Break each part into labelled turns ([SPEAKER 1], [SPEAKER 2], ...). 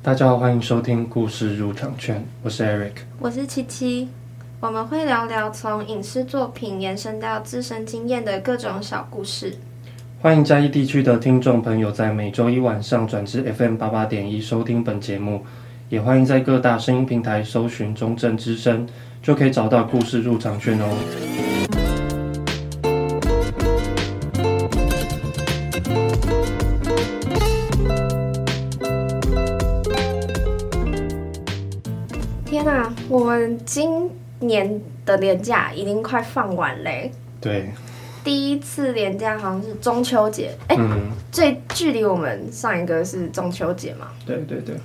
[SPEAKER 1] 大家好，欢迎收听故事入场券，我是 Eric，
[SPEAKER 2] 我是七七，我们会聊聊从影视作品延伸到自身经验的各种小故事。
[SPEAKER 1] 欢迎嘉义地区的听众朋友在每周一晚上转至 FM 八八点一收听本节目，也欢迎在各大声音平台搜寻中正之声，就可以找到故事入场券哦。
[SPEAKER 2] 的年假已经快放完嘞！
[SPEAKER 1] 对。
[SPEAKER 2] 第一次年假好像是中秋节，哎、欸，嗯、最距离我们上一个是中秋节嘛？
[SPEAKER 1] 对对对。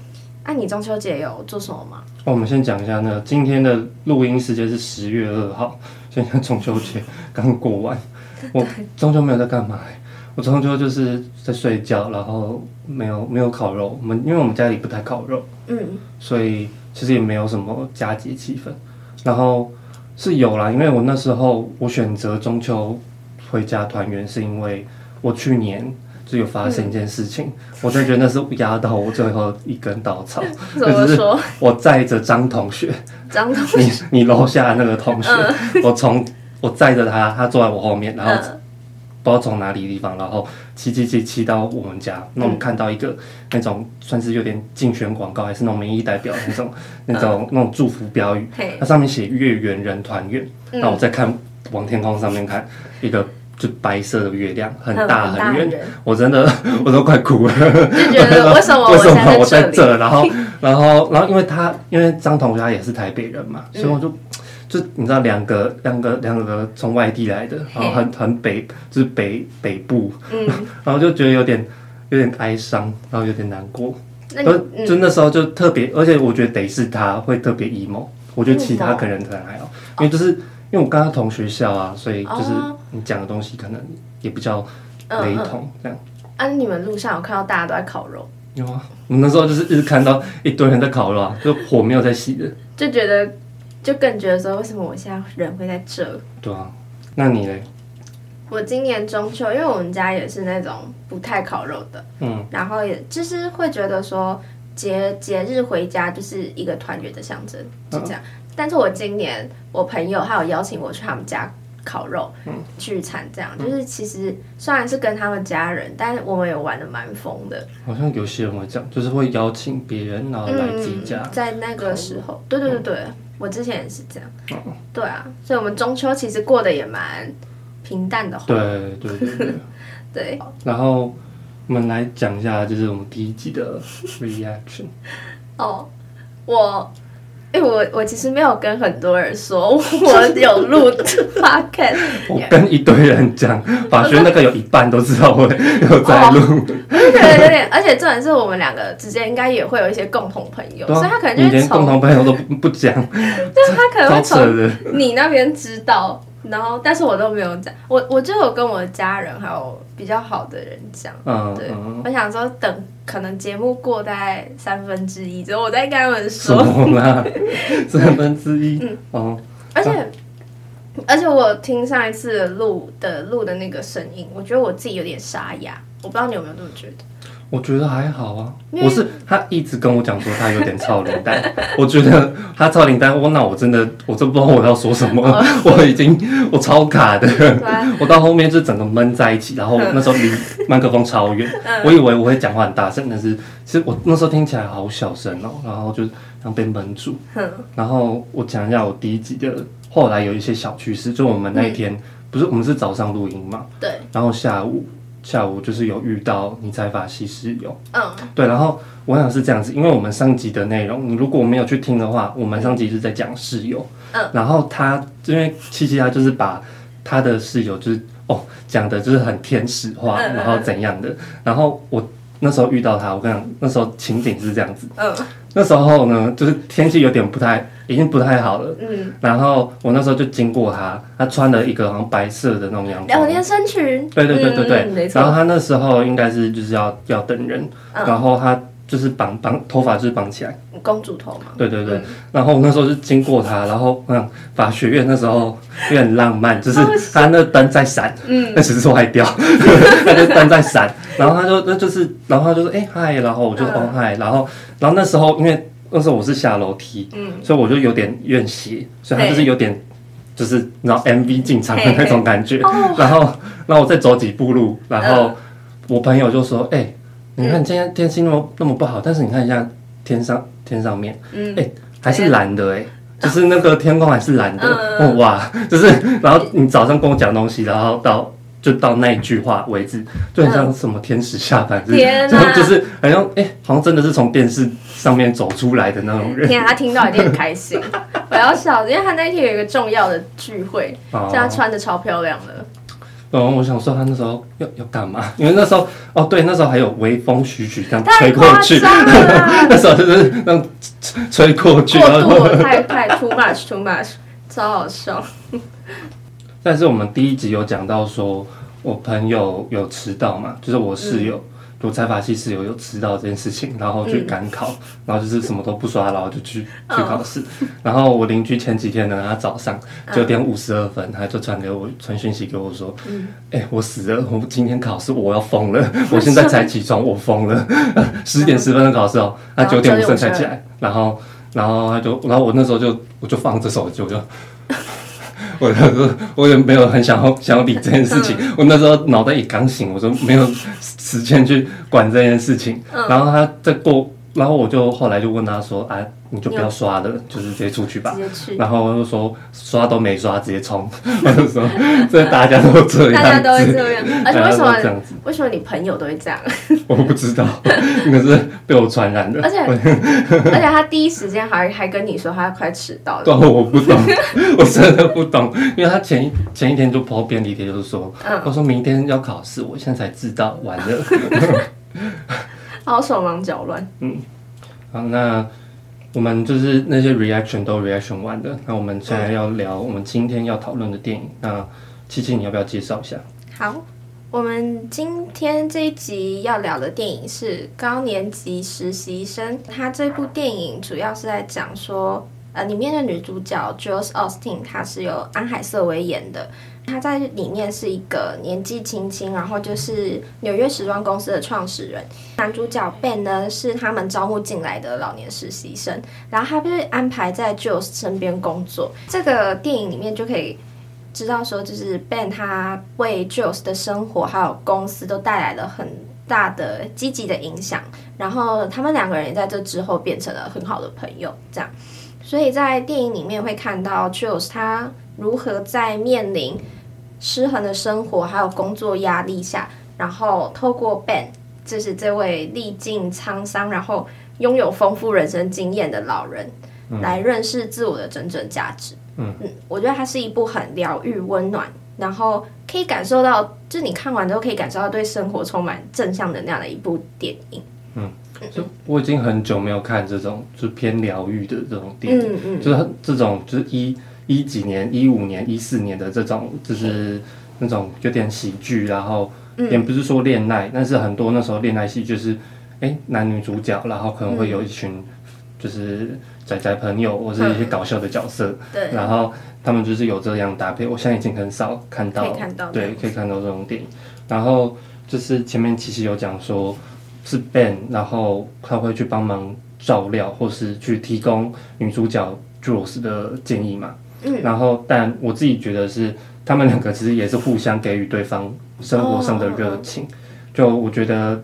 [SPEAKER 2] 那、啊、你中秋节有做什么吗？
[SPEAKER 1] 哦、我们先讲一下，那个今天的录音时间是十月二号，现在中秋节刚过完。我中秋没有在干嘛？我中秋就是在睡觉，然后没有没有烤肉。我们因为我们家里不太烤肉，嗯，所以其实也没有什么佳节气氛。然后是有啦，因为我那时候我选择中秋。回家团圆是因为我去年就有发生一件事情，嗯、我就觉得那是压到我最后一根稻草。
[SPEAKER 2] 怎么说？
[SPEAKER 1] 我载着张同学，
[SPEAKER 2] 张同学，
[SPEAKER 1] 你你楼下那个同学，嗯、我从我载着他，他坐在我后面，然后不知道从哪里地方，然后骑骑骑骑到我们家，那我们看到一个那种算是有点竞选广告，还是那种民意代表那种那种那种祝福标语，它上面写月圆人团圆，那我再看往天空上面看一个。就白色的月亮，很大很圆，我真的 我都快哭了。
[SPEAKER 2] 就觉得为什么为什么
[SPEAKER 1] 我在这？然后然后然后因为他因为张同学他也是台北人嘛，所以我就就你知道两个两个两个从外地来的，然后很很北就是北北部，然后就觉得有点有点哀伤，然后有点难过。就就那时候就特别，而且我觉得得是他会特别 emo，我觉得其他可能可能还好，因为就是。因为我跟他同学校啊，所以就是你讲的东西可能也比较雷同，
[SPEAKER 2] 这样。啊，你们路上有看到大家都在烤肉？
[SPEAKER 1] 有啊，我们那时候就是一直看到一堆人在烤肉啊，就火没有在熄的。
[SPEAKER 2] 就觉得，就更觉得说，为什么我现在人会在这？
[SPEAKER 1] 对啊，那你嘞？
[SPEAKER 2] 我今年中秋，因为我们家也是那种不太烤肉的，嗯，然后也就是会觉得说节节日回家就是一个团圆的象征，就这样。嗯但是我今年我朋友还有邀请我去他们家烤肉聚餐，这样、嗯、就是其实虽然是跟他们家人，但是我们也玩的蛮疯的。
[SPEAKER 1] 好像有些人会这样，就是会邀请别人然后来自己家、嗯。
[SPEAKER 2] 在那个时候，对对对对，嗯、我之前也是这样。嗯、对啊，所以我们中秋其实过得也蛮平淡的。
[SPEAKER 1] 对对对对。
[SPEAKER 2] 对。
[SPEAKER 1] 然后我们来讲一下，就是我们第一集的 reaction。
[SPEAKER 2] 哦，我。哎、欸，我我其实没有跟很多人说我有录 podcast，
[SPEAKER 1] 我跟一堆人讲，法学那个有一半都知道我有在录、哦，
[SPEAKER 2] 对对对，而且重点是我们两个之间应该也会有一些共同朋友，啊、所以他可能就连
[SPEAKER 1] 共同朋友都不不讲，
[SPEAKER 2] 就他可能会从你那边知道。然后，但是我都没有讲，我我就有跟我的家人还有比较好的人讲，嗯、对，嗯、我想说等可能节目过大概三分之一之后，我再跟他们说。三分之一？嗯，哦，而且、啊、而且我听上一次录的录的那个声音，我觉得我自己有点沙哑，我不知道你有没有这么觉得。
[SPEAKER 1] 我觉得还好啊，我是他一直跟我讲说他有点超龄呆，我觉得他超龄呆，我那我真的我真不知道我要说什么，我已经我超卡的，我到后面就整个闷在一起，然后那时候离 麦克风超远，我以为我会讲话很大声，但是其实我那时候听起来好小声哦，然后就像被闷住，然后我讲一下我第一集的后来有一些小趣事，就我们那一天不是我们是早上录音嘛，对，然后下午。下午就是有遇到你财法系室友，嗯，对，然后我想是这样子，因为我们上集的内容，你如果没有去听的话，我们上集是在讲室友，嗯，然后他因为七七他就是把他的室友就是哦讲的就是很天使化，嗯、然后怎样的，然后我那时候遇到他，我跟你讲那时候情景是这样子，嗯，那时候呢就是天气有点不太。已经不太好了，嗯，然后我那时候就经过他，他穿了一个好像白色的那种洋装，
[SPEAKER 2] 两件身裙，
[SPEAKER 1] 对对对对对，嗯、然后他那时候应该是就是要要等人，嗯、然后他就是绑绑头发，就是绑起来，
[SPEAKER 2] 公主头嘛。
[SPEAKER 1] 对对对，嗯、然后那时候就经过他，然后嗯，法学院那时候也很浪漫，就是他那灯在闪，嗯，那只是坏掉，他就灯在闪，然后他就那就是，然后他就说哎嗨，然后我就哦嗨，然后然后那时候因为那时候我是下楼梯，嗯，所以我就有点怨斜，所以他就是有点就是然后 MV 进场的那种感觉，然后然后我再走几步路，然后我朋友就说哎。你看今天天气那么那么不好，但是你看一下天上天上面，哎、欸，还是蓝的哎、欸，就是那个天空还是蓝的，哦哇，就是然后你早上跟我讲东西，然后到就到那一句话为止，就很像什么天使下凡，天哪，就是好像哎，好像真的是从电视上面走出来的那种人。
[SPEAKER 2] 天啊，他听到一定很开心，我要笑，因为他那天有一个重要的聚会，所以他穿的超漂亮的。
[SPEAKER 1] 哦，我想说他那时候要要干嘛？因为那时候哦，对，那时候还有微风徐徐这样吹过去，那时候就是那吹过去，
[SPEAKER 2] 过度太太 too much too much，超好笑。
[SPEAKER 1] 但是我们第一集有讲到说，我朋友有迟到嘛，就是我室友。嗯我财法系室友有知道这件事情，然后去赶考，嗯、然后就是什么都不刷，然后就去 去考试。哦、然后我邻居前几天呢，他早上九点五十二分，他就传给我传讯息给我说：“哎、嗯欸，我死了！我今天考试，我要疯了！我现在才起床，我疯了！十点十分的考试哦，他九点五十分才起来，然后然后他就，然后我那时候就我就放着手机，我就。”我我也没有很想要想要理这件事情，我那时候脑袋一刚醒，我说没有时间去管这件事情。然后他再过，然后我就后来就问他说：“啊。”你就不要刷了，就是直接出去吧。然后我就说刷都没刷，直接冲。我就说这大家都这样，大家都会这样。而且为什么？
[SPEAKER 2] 为什么你朋友都会这样？
[SPEAKER 1] 我不知道，那是被我传染的。
[SPEAKER 2] 而且而且他第一时间还还跟你说他快迟到了。
[SPEAKER 1] 对，我不懂，我真的不懂，因为他前一前一天就抛便利贴，就是说，我说明天要考试，我现在才知道，完了，
[SPEAKER 2] 好手忙脚乱。
[SPEAKER 1] 嗯，好，那。我们就是那些 reaction 都 reaction 完的，那我们现在要聊我们今天要讨论的电影。那七七，你要不要介绍一下？
[SPEAKER 2] 好，我们今天这一集要聊的电影是《高年级实习生》。它这部电影主要是在讲说，呃，里面的女主角 Joss Austin，她是由安海瑟薇演的。他在里面是一个年纪轻轻，然后就是纽约时装公司的创始人。男主角 Ben 呢，是他们招募进来的老年实习生，然后他被安排在 Joss 身边工作。这个电影里面就可以知道说，就是 Ben 他为 Joss 的生活还有公司都带来了很大的积极的影响。然后他们两个人也在这之后变成了很好的朋友，这样。所以在电影里面会看到 Joss 他。如何在面临失衡的生活还有工作压力下，然后透过 Ben，就是这位历尽沧桑，然后拥有丰富人生经验的老人，嗯、来认识自我的真正价值。嗯嗯，我觉得它是一部很疗愈、温暖，然后可以感受到，就你看完之后可以感受到对生活充满正向能量的一部电影。嗯，
[SPEAKER 1] 就我已经很久没有看这种就偏疗愈的这种电影，嗯嗯，就是这种就是一。一几年、一五年、一四年的这种，就是那种有点喜剧，然后也不是说恋爱，嗯、但是很多那时候恋爱戏就是，哎、欸，男女主角，然后可能会有一群就是仔仔朋友，或是一些搞笑的角色，然后他们就是有这样搭配。我现在已经很少看到，看到对，可以看到这种电影。然后就是前面其实有讲说，是 Ben，然后他会去帮忙照料，或是去提供女主角 Joss 的建议嘛。嗯，然后，但我自己觉得是他们两个其实也是互相给予对方生活上的热情，就我觉得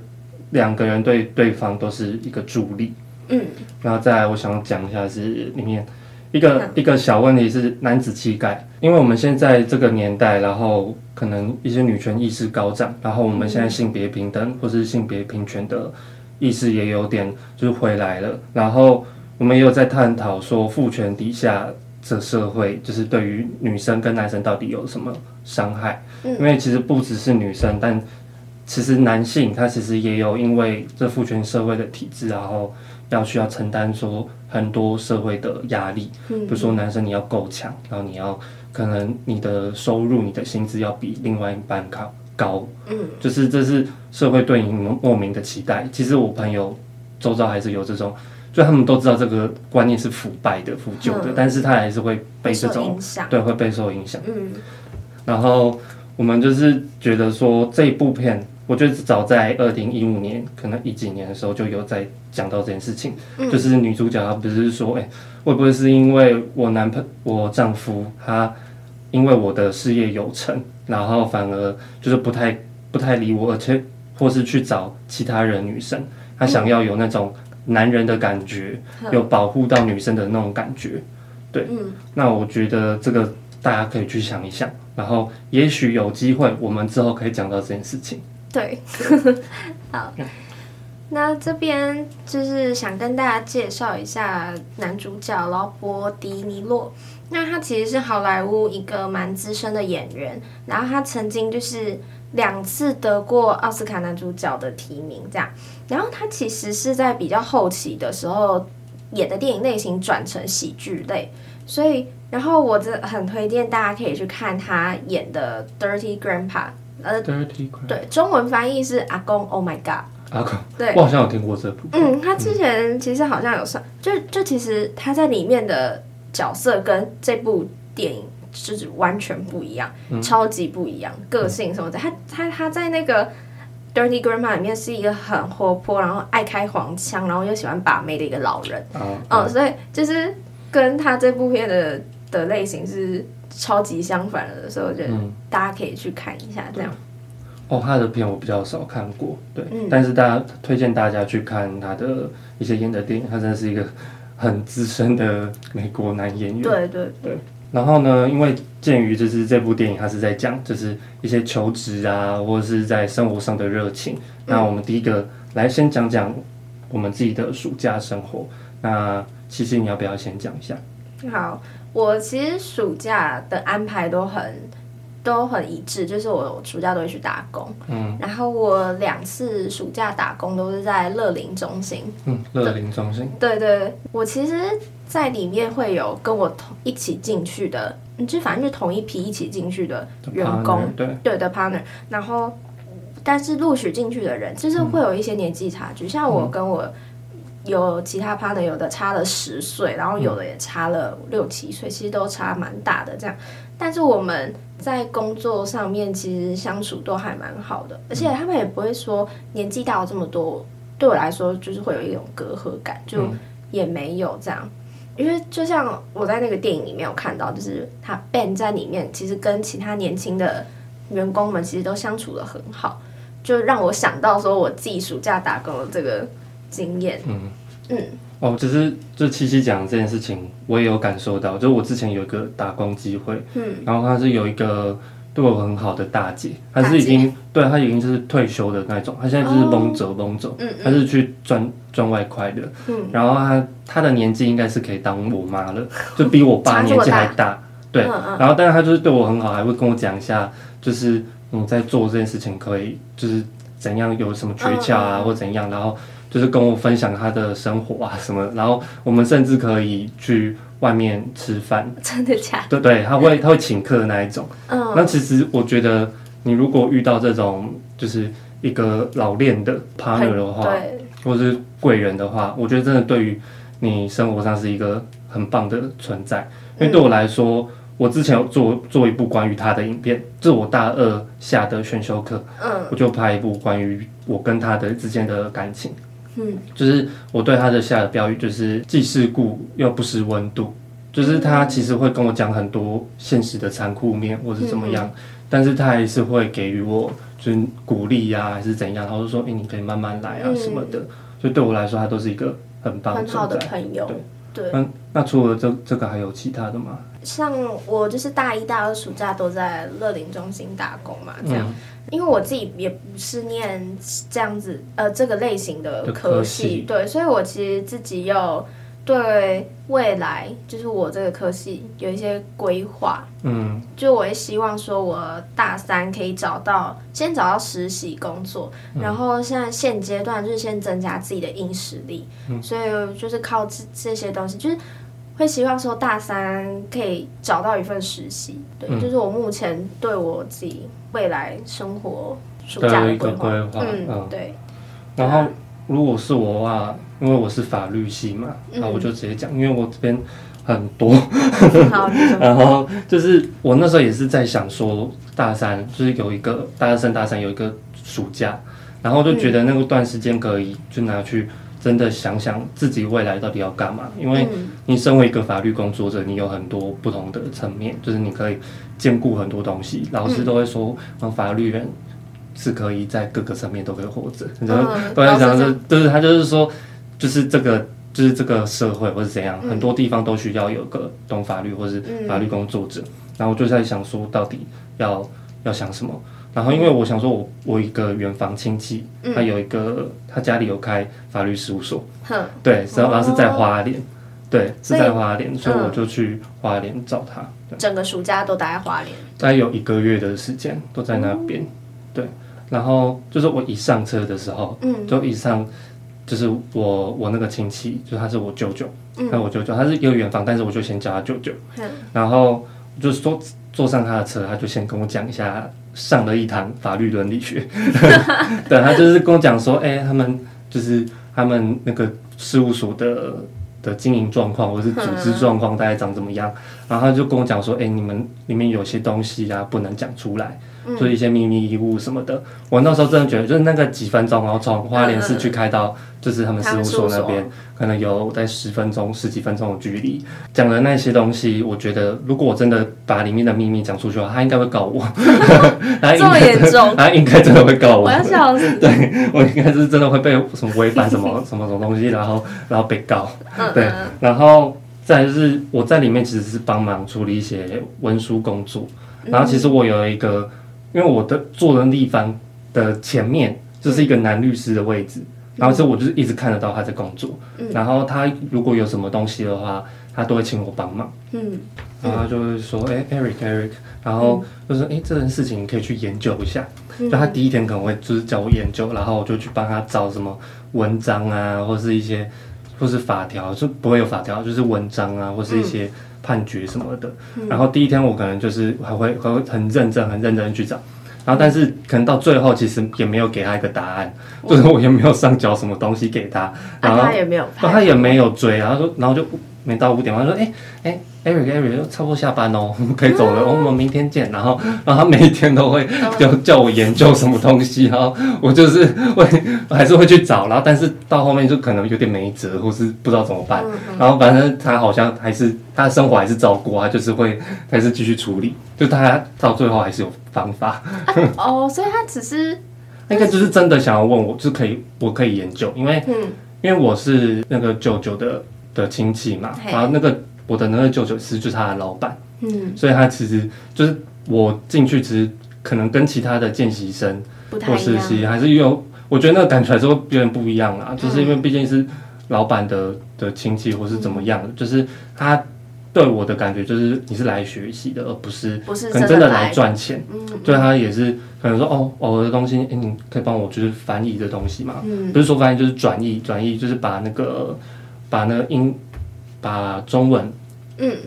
[SPEAKER 1] 两个人对对方都是一个助力。嗯，然后再来，我想讲一下是里面一个一个小问题是男子气概，因为我们现在这个年代，然后可能一些女权意识高涨，然后我们现在性别平等或是性别平权的意识也有点就是回来了，然后我们也有在探讨说父权底下。这社会就是对于女生跟男生到底有什么伤害？嗯，因为其实不只是女生，但其实男性他其实也有因为这父权社会的体制，然后要需要承担说很多社会的压力。嗯，比如说男生你要够强，然后你要可能你的收入、你的薪资要比另外一半高高。嗯，就是这是社会对你莫名的期待。其实我朋友周遭还是有这种，就他们都知道这个观念是腐败的、腐旧的，嗯、但是他还是会被这种
[SPEAKER 2] 影响，
[SPEAKER 1] 对，会被受影响。
[SPEAKER 2] 嗯，
[SPEAKER 1] 然后我们就是觉得说这一部片，我觉得早在二零一五年，可能一几年的时候就有在讲到这件事情，嗯、就是女主角她不是说，哎、欸，会不会是因为我男朋我丈夫他因为我的事业有成，然后反而就是不太不太理我，而且或是去找其他人女生。他想要有那种男人的感觉，嗯、有保护到女生的那种感觉，对。嗯、那我觉得这个大家可以去想一想，然后也许有机会，我们之后可以讲到这件事情。
[SPEAKER 2] 对，好。那这边就是想跟大家介绍一下男主角劳勃·迪尼洛。那他其实是好莱坞一个蛮资深的演员，然后他曾经就是。两次得过奥斯卡男主角的提名，这样。然后他其实是在比较后期的时候演的电影类型转成喜剧类，所以，然后我这很推荐大家可以去看他演的《Dirty Grandpa》，呃
[SPEAKER 1] ，Dirty Grandpa，
[SPEAKER 2] 对，中文翻译是阿公，Oh my God，
[SPEAKER 1] 阿公，
[SPEAKER 2] 对，
[SPEAKER 1] 我好像有听过这部。
[SPEAKER 2] 嗯，他之前其实好像有上，就就其实他在里面的角色跟这部电影。就是完全不一样，嗯、超级不一样，个性什么的。嗯、他他他在那个《Dirty Grandma》里面是一个很活泼，然后爱开黄腔，然后又喜欢把妹的一个老人。嗯，嗯嗯，所以就是跟他这部片的的类型是超级相反的，所以我觉得大家可以去看一下这样。
[SPEAKER 1] 哦，他的片我比较少看过，对，嗯、但是大家推荐大家去看他的一些演的电影，他真的是一个很资深的美国男演员。
[SPEAKER 2] 对对对。对
[SPEAKER 1] 然后呢，因为鉴于就是这部电影，它是在讲就是一些求职啊，或者是在生活上的热情。嗯、那我们第一个来先讲讲我们自己的暑假生活。那其实你要不要先讲一下？
[SPEAKER 2] 好，我其实暑假的安排都很。都很一致，就是我暑假都会去打工，嗯，然后我两次暑假打工都是在乐龄中心，
[SPEAKER 1] 嗯，乐龄中心，
[SPEAKER 2] 对对，我其实，在里面会有跟我同一起进去的，就反正就同一批一起进去的员工，partner, 对。对的 partner，然后，但是录取进去的人，就是会有一些年纪差距，嗯、像我跟我有其他 partner，有的差了十岁，然后有的也差了六七岁，其实都差蛮大的这样，但是我们。在工作上面，其实相处都还蛮好的，而且他们也不会说年纪大了这么多，对我来说就是会有一种隔阂感，就也没有这样。因为就像我在那个电影里面有看到，就是他 Ben 在里面，其实跟其他年轻的员工们其实都相处的很好，就让我想到说我自己暑假打工的这个经验。嗯嗯。
[SPEAKER 1] 哦，只是就七七讲这件事情，我也有感受到。就我之前有一个打工机会，嗯，然后他是有一个对我很好的大姐，她是已经对她已经就是退休的那种，她现在就是蒙走蒙走，嗯，她是去赚赚外快的，嗯，然后她她的年纪应该是可以当我妈了，就比我爸年纪还大，对，然后但是她就是对我很好，还会跟我讲一下，就是你在做这件事情可以就是怎样有什么诀窍啊，嗯、或怎样，然后。就是跟我分享他的生活啊什么，然后我们甚至可以去外面吃饭。
[SPEAKER 2] 真的假的？
[SPEAKER 1] 对对，他会他会请客的那一种。嗯。那其实我觉得，你如果遇到这种就是一个老练的 partner 的话，对，或是贵人的话，我觉得真的对于你生活上是一个很棒的存在。因为对我来说，嗯、我之前有做做一部关于他的影片，这是我大二下的选修课。嗯。我就拍一部关于我跟他的之间的感情。嗯，就是我对他的下的标语就是既世故又不失温度，就是他其实会跟我讲很多现实的残酷面或是怎么样，嗯、但是他还是会给予我就是鼓励呀、啊、还是怎样，然后就说哎、欸、你可以慢慢来啊什么的，嗯、所以对我来说他都是一个很棒
[SPEAKER 2] 很好的朋友。对。对，那
[SPEAKER 1] 那除了这这个还有其他的吗？
[SPEAKER 2] 像我就是大一大二暑假都在乐龄中心打工嘛，这样。嗯因为我自己也不是念这样子呃这个类型的科系，对，所以我其实自己有对未来就是我这个科系有一些规划，嗯，就我也希望说我大三可以找到先找到实习工作，嗯、然后现在现阶段就是先增加自己的硬实力，嗯、所以就是靠这这些东西，就是会希望说大三可以找到一份实习，对，嗯、就是我目前对我自己。未来生活暑假的规划，嗯，嗯。对。
[SPEAKER 1] 然后如果是我的话，因为我是法律系嘛，那、嗯、我就直接讲，因为我这边很多，然后就是我那时候也是在想说，大三就是有一个大三、大三有一个暑假，然后就觉得那个段时间可以就拿去真的想想自己未来到底要干嘛，因为你身为一个法律工作者，你有很多不同的层面，就是你可以兼顾很多东西，老师都会说，嗯，法律人。是可以在各个层面都可以活着，然后都在讲是，就是他就是说，就是这个就是这个社会或是怎样，嗯、很多地方都需要有个懂法律或是法律工作者。嗯、然后我就在想说，到底要要想什么？然后因为我想说我，我我一个远房亲戚，嗯、他有一个他家里有开法律事务所，嗯、对，然后是在花莲，哦、对，是在花莲，所以我就去花莲找他。
[SPEAKER 2] 整个暑假都待在花莲，
[SPEAKER 1] 大概有一个月的时间都在那边，嗯、对。然后就是我一上车的时候，嗯，就一上，就是我我那个亲戚，就他是我舅舅，嗯，他我舅舅，他是一个远房，但是我就先叫他舅舅，嗯，然后就是说坐上他的车，他就先跟我讲一下上了一堂法律伦理学，对，他就是跟我讲说，哎，他们就是他们那个事务所的的经营状况，或是组织状况大概长怎么样，然后他就跟我讲说，哎，你们里面有些东西啊，不能讲出来。做一些秘密衣物什么的，我那时候真的觉得，就是那个几分钟，然后从花莲市去开到就是他们事务所那边，可能有在十分钟、十几分钟的距离。讲的那些东西，我觉得如果我真的把里面的秘密讲出去的话，他应该会告我。
[SPEAKER 2] 这么严重？
[SPEAKER 1] 他应该真的会告我。
[SPEAKER 2] 我要笑死。
[SPEAKER 1] 对，我应该是真的会被什么违反什么 什么什么东西，然后然后被告。对，然后再就是我在里面其实是帮忙处理一些文书工作，然后其实我有一个。因为我的坐的地方的前面就是一个男律师的位置，然后所以我就是一直看得到他在工作。然后他如果有什么东西的话，他都会请我帮忙。嗯，然后他就会说：“哎，Eric，Eric，然后就说：哎，这件事情你可以去研究一下。”就他第一天可能会就是叫我研究，然后我就去帮他找什么文章啊，或是一些或是法条，就不会有法条，就是文章啊，或是一些。判决什么的，然后第一天我可能就是还会还会很认真、很认真去找，然后但是可能到最后其实也没有给他一个答案，就是我也没有上交什么东西给他，然后他也没有，他也没有追，然后说，然后就没到五点，他说，哎哎。Eric，Eric，差不多下班哦，可以走了。我们明天见。然后，然后他每天都会叫叫我研究什么东西，然后 我就是会还是会去找。然后，但是到后面就可能有点没辙，或是不知道怎么办。然后，反正他好像还是他的生活还是照顾，他就是会还是继续处理。就他到最后还是有方法。
[SPEAKER 2] 哦，所以他只是
[SPEAKER 1] 应 该就是真的想要问我，就可以我可以研究，因为嗯因为我是那个舅舅的的亲戚嘛，然后那个。我的那个舅舅其实就是他的老板，嗯，所以他其实就是我进去，其实可能跟其他的见习生或实习还是有，我觉得那个感觉还是会有点不一样啊，嗯、就是因为毕竟是老板的的亲戚或是怎么样，嗯、就是他对我的感觉就是你是来学习的，而不是不是可能真的来。赚钱，嗯，对他也是可能说哦，我的东西，哎，你可以帮我就是翻译的东西嘛，嗯，不是说翻译就是转译，转译就是把那个把那个英把中文。嗯，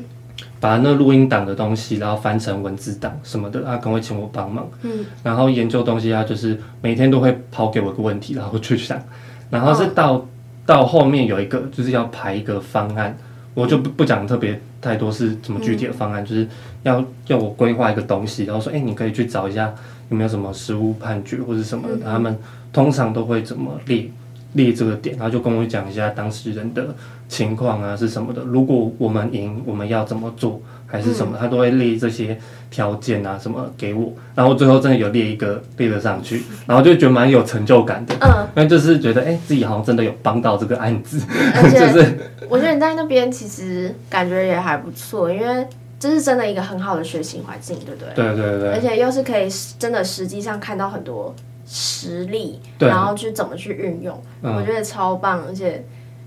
[SPEAKER 1] 把那录音档的东西，然后翻成文字档什么的，他可能会请我帮忙。嗯，然后研究东西，他就是每天都会抛给我一个问题，然后去想。然后是到、哦、到后面有一个就是要排一个方案，我就不不讲特别太多是什么具体的方案，嗯、就是要要我规划一个东西，然后说，哎，你可以去找一下有没有什么实物判决或者什么的，嗯、他们通常都会怎么列列这个点，然后就跟我讲一下当事人的。情况啊是什么的？如果我们赢，我们要怎么做？还是什么？他都会列这些条件啊什么给我，然后最后真的有列一个列了上去，然后就觉得蛮有成就感的。嗯，那就是觉得哎、欸，自己好像真的有帮到这个案子。
[SPEAKER 2] 而且 就是我觉得你在那边其实感觉也还不错，因为这是真的一个很好的学习环境，对不对？
[SPEAKER 1] 对对对。
[SPEAKER 2] 而且又是可以真的实际上看到很多实力，然后去怎么去运用，嗯、我觉得超棒，而且。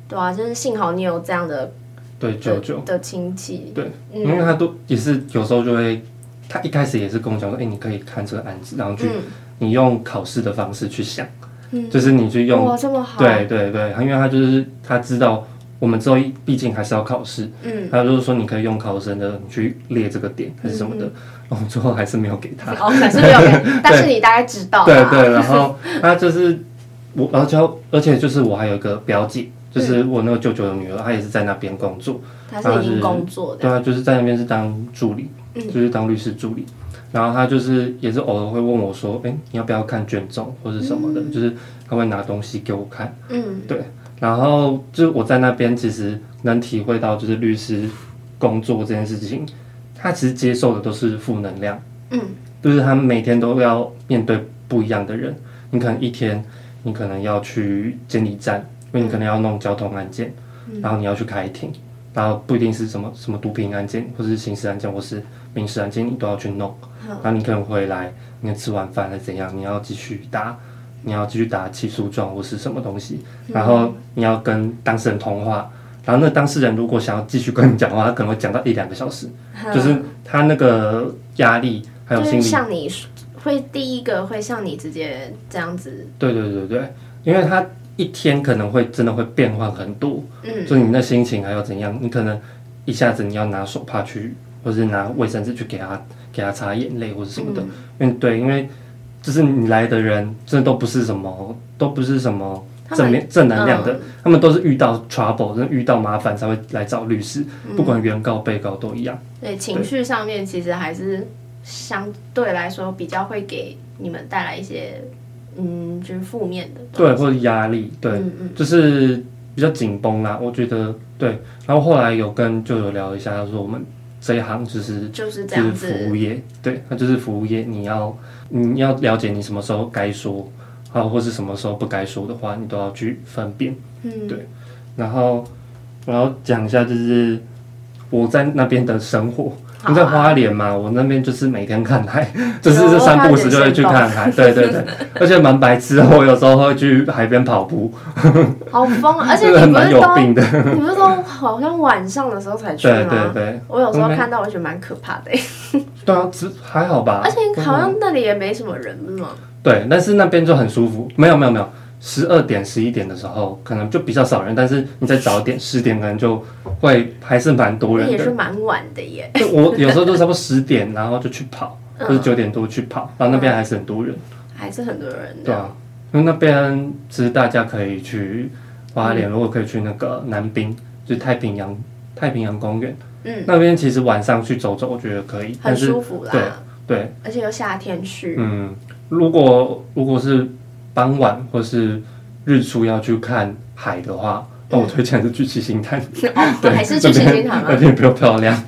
[SPEAKER 2] 对啊，就是幸好你有这样的
[SPEAKER 1] 对舅舅。
[SPEAKER 2] 的亲戚，
[SPEAKER 1] 对，嗯、因为他都也是有时候就会，他一开始也是跟我讲说，哎、欸，你可以看这个案子，然后去、嗯、你用考试的方式去想，嗯、就是你去用
[SPEAKER 2] 哇这么好，
[SPEAKER 1] 对对对，因为他就是他知道我们之后毕竟还是要考试，嗯，他就是说你可以用考生的你去列这个点还是什么的，然后最后还是没有给他，
[SPEAKER 2] 哦，还是没有给，但是你大概知道，
[SPEAKER 1] 对对，然后他就是。我而且而且就是我还有一个表姐，就是我那个舅舅的女儿，她也是在那边工作。
[SPEAKER 2] 她是已经工作的。
[SPEAKER 1] 对啊，就是在那边是当助理，就是当律师助理。然后她就是也是偶尔会问我说：“哎，你要不要看卷宗或者什么的？”就是她会拿东西给我看。嗯，对。然后就我在那边其实能体会到，就是律师工作这件事情，他其实接受的都是负能量。嗯，就是他每天都要面对不一样的人。你可能一天，你可能要去监理站，因为你可能要弄交通案件，嗯、然后你要去开庭，然后不一定是什么什么毒品案件，或是刑事案件，或是民事案件，你都要去弄。然后你可能回来，你吃完饭还是怎样，你要继续打，你要继续打起诉状或是什么东西，然后你要跟当事人通话，然后那当事人如果想要继续跟你讲话，他可能会讲到一两个小时，就是他那个压力还有心理。
[SPEAKER 2] 像你。会第一个会像你直接这样子，
[SPEAKER 1] 对对对对，因为他一天可能会真的会变化很多，嗯，所以你的心情还要怎样？你可能一下子你要拿手帕去，或是拿卫生纸去给他给他擦眼泪或者什么的，嗯、因为对，因为就是你来的人真的都不是什么都不是什么正面正能量的，嗯、他们都是遇到 trouble，遇到麻烦才会来找律师，嗯、不管原告被告都一样。
[SPEAKER 2] 对，情绪上面其实还是。相对来说，比较会给你们带来一些，嗯，就是负面的，
[SPEAKER 1] 对，或者压力，对，嗯嗯就是比较紧绷啦。我觉得，对。然后后来有跟舅舅聊一下，他说我们这一行就是
[SPEAKER 2] 就是这样子，
[SPEAKER 1] 服务业，对，那就是服务业，你要你要了解你什么时候该说啊，或是什么时候不该说的话，你都要去分辨，嗯，对。然后我要讲一下，就是我在那边的生活。你在花莲嘛？我那边就是每天看海，就是这三步时就会去看海。对对对，而且蛮白痴，我有时候会去海边跑步。
[SPEAKER 2] 好疯啊！而且你不是都你不是都好像晚上的时候才去吗？对对对。我有时候看到，我觉得蛮可怕的。
[SPEAKER 1] 对啊，只还好吧。
[SPEAKER 2] 而且好像那里也没什么人嘛。
[SPEAKER 1] 对，但是那边就很舒服。没有没有没有。十二点、十一点的时候，可能就比较少人，但是你再早点，十点可能就会还是蛮多人的。
[SPEAKER 2] 也是蛮晚的耶。
[SPEAKER 1] 就我有时候就差不多十点，然后就去跑，或者九点多去跑，然后那边还是很多人。
[SPEAKER 2] 还是很多人。
[SPEAKER 1] 对啊，因为那边其实大家可以去花莲，如果可以去那个南滨，就是太平洋太平洋公园。嗯。那边其实晚上去走走，我觉得可以，
[SPEAKER 2] 很舒服啦。
[SPEAKER 1] 对对。
[SPEAKER 2] 而且又夏天去。
[SPEAKER 1] 嗯，如果如果是。傍晚或是日出要去看海的话，那我推荐是去七星潭。
[SPEAKER 2] 对，还是去七星潭吗？
[SPEAKER 1] 那边比较漂亮。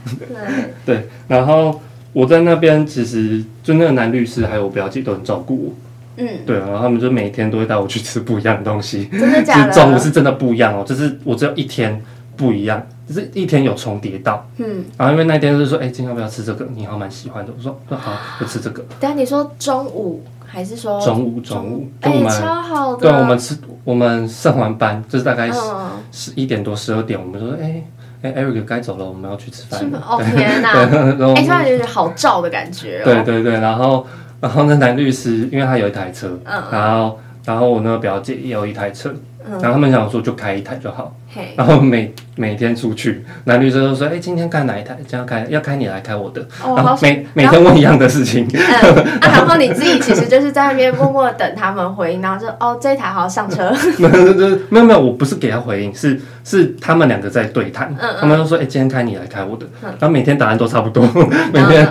[SPEAKER 1] 对，然后我在那边，其实就那个男律师还有我表姐都很照顾我。嗯，对，然后他们就每天都会带我去吃不一样的东西。
[SPEAKER 2] 真的假的？
[SPEAKER 1] 中午是真的不一样哦，就是我只有一天不一样，就是一天有重叠到。嗯，然后因为那天就是说，哎，今天要不要吃这个？你好，蛮喜欢的。我说，说好，就吃这个。
[SPEAKER 2] 但你说中午。还是说
[SPEAKER 1] 中午中午，
[SPEAKER 2] 哎、欸，超好的。
[SPEAKER 1] 对，我们吃，我们上完班就是大概十一点多十二点，我们说，哎、欸，哎，Eric 该走了，我们要去吃饭。
[SPEAKER 2] 哦天哪！哎，突然觉得好照的感觉、哦。
[SPEAKER 1] 对对对，然后然后那男律师，因为他有一台车，嗯、然后然后我那个表姐也有一台车。然后他们想说就开一台就好，然后每每天出去，男律师都说，哎，今天开哪一台？今天开要开你来开我的，然后每每天问一样的事情。
[SPEAKER 2] 嗯，然后你自己其实就是在那边默默等他们回应，然后就哦这一台好上车。
[SPEAKER 1] 没有没有没有，我不是给他回应，是是他们两个在对谈。嗯他们都说，哎，今天开你来开我的，然后每天答案都差不多，每天